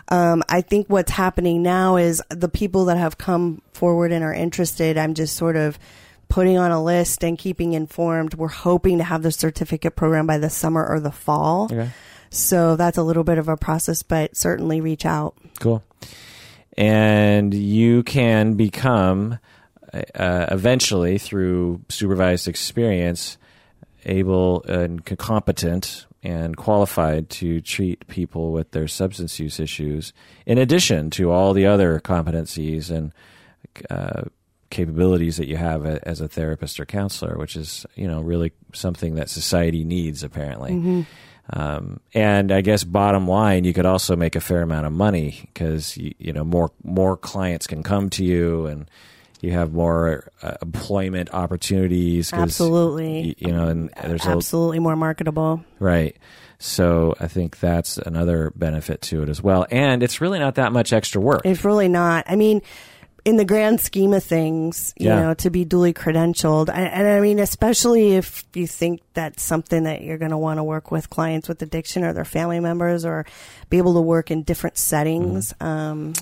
Um, I think what's happening now is the people that have come forward and are interested. I'm just sort of putting on a list and keeping informed. We're hoping to have the certificate program by the summer or the fall. Okay. So that's a little bit of a process, but certainly reach out. Cool. And you can become uh, eventually through supervised experience able and competent and qualified to treat people with their substance use issues in addition to all the other competencies and uh, capabilities that you have a, as a therapist or counselor which is you know really something that society needs apparently Um, and I guess bottom line, you could also make a fair amount of money because you, you know more more clients can come to you and you have more uh, employment opportunities. Absolutely. y- You, know, and there's a, Absolutely more marketable. right. So I think that's another benefit to it as well. And it's really not that much extra work. It's really not. I mean, in the grand scheme of things, you Yeah. know, to be duly credentialed, I- and I mean, especially if you think that's something that you're going to want to work with clients with addiction or their family members, or be able to work in different settings. Um,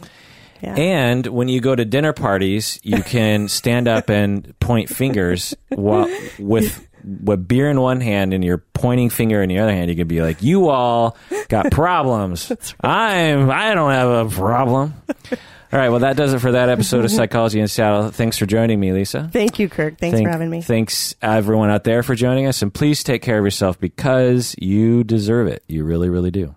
yeah. And when you go to dinner parties, you can stand up and point fingers while, with with beer in one hand and your pointing finger in the other hand. You can be like, "You all got problems. *laughs* I'm I don't have a problem." All right. Well, that does it for that episode of *laughs* Psychology in Seattle. Thanks for joining me, Lisa. Thank you, Kirk. Thanks Thank- for having me. Thanks everyone out there for joining us, and please take care of yourself because you deserve it. You really, really do.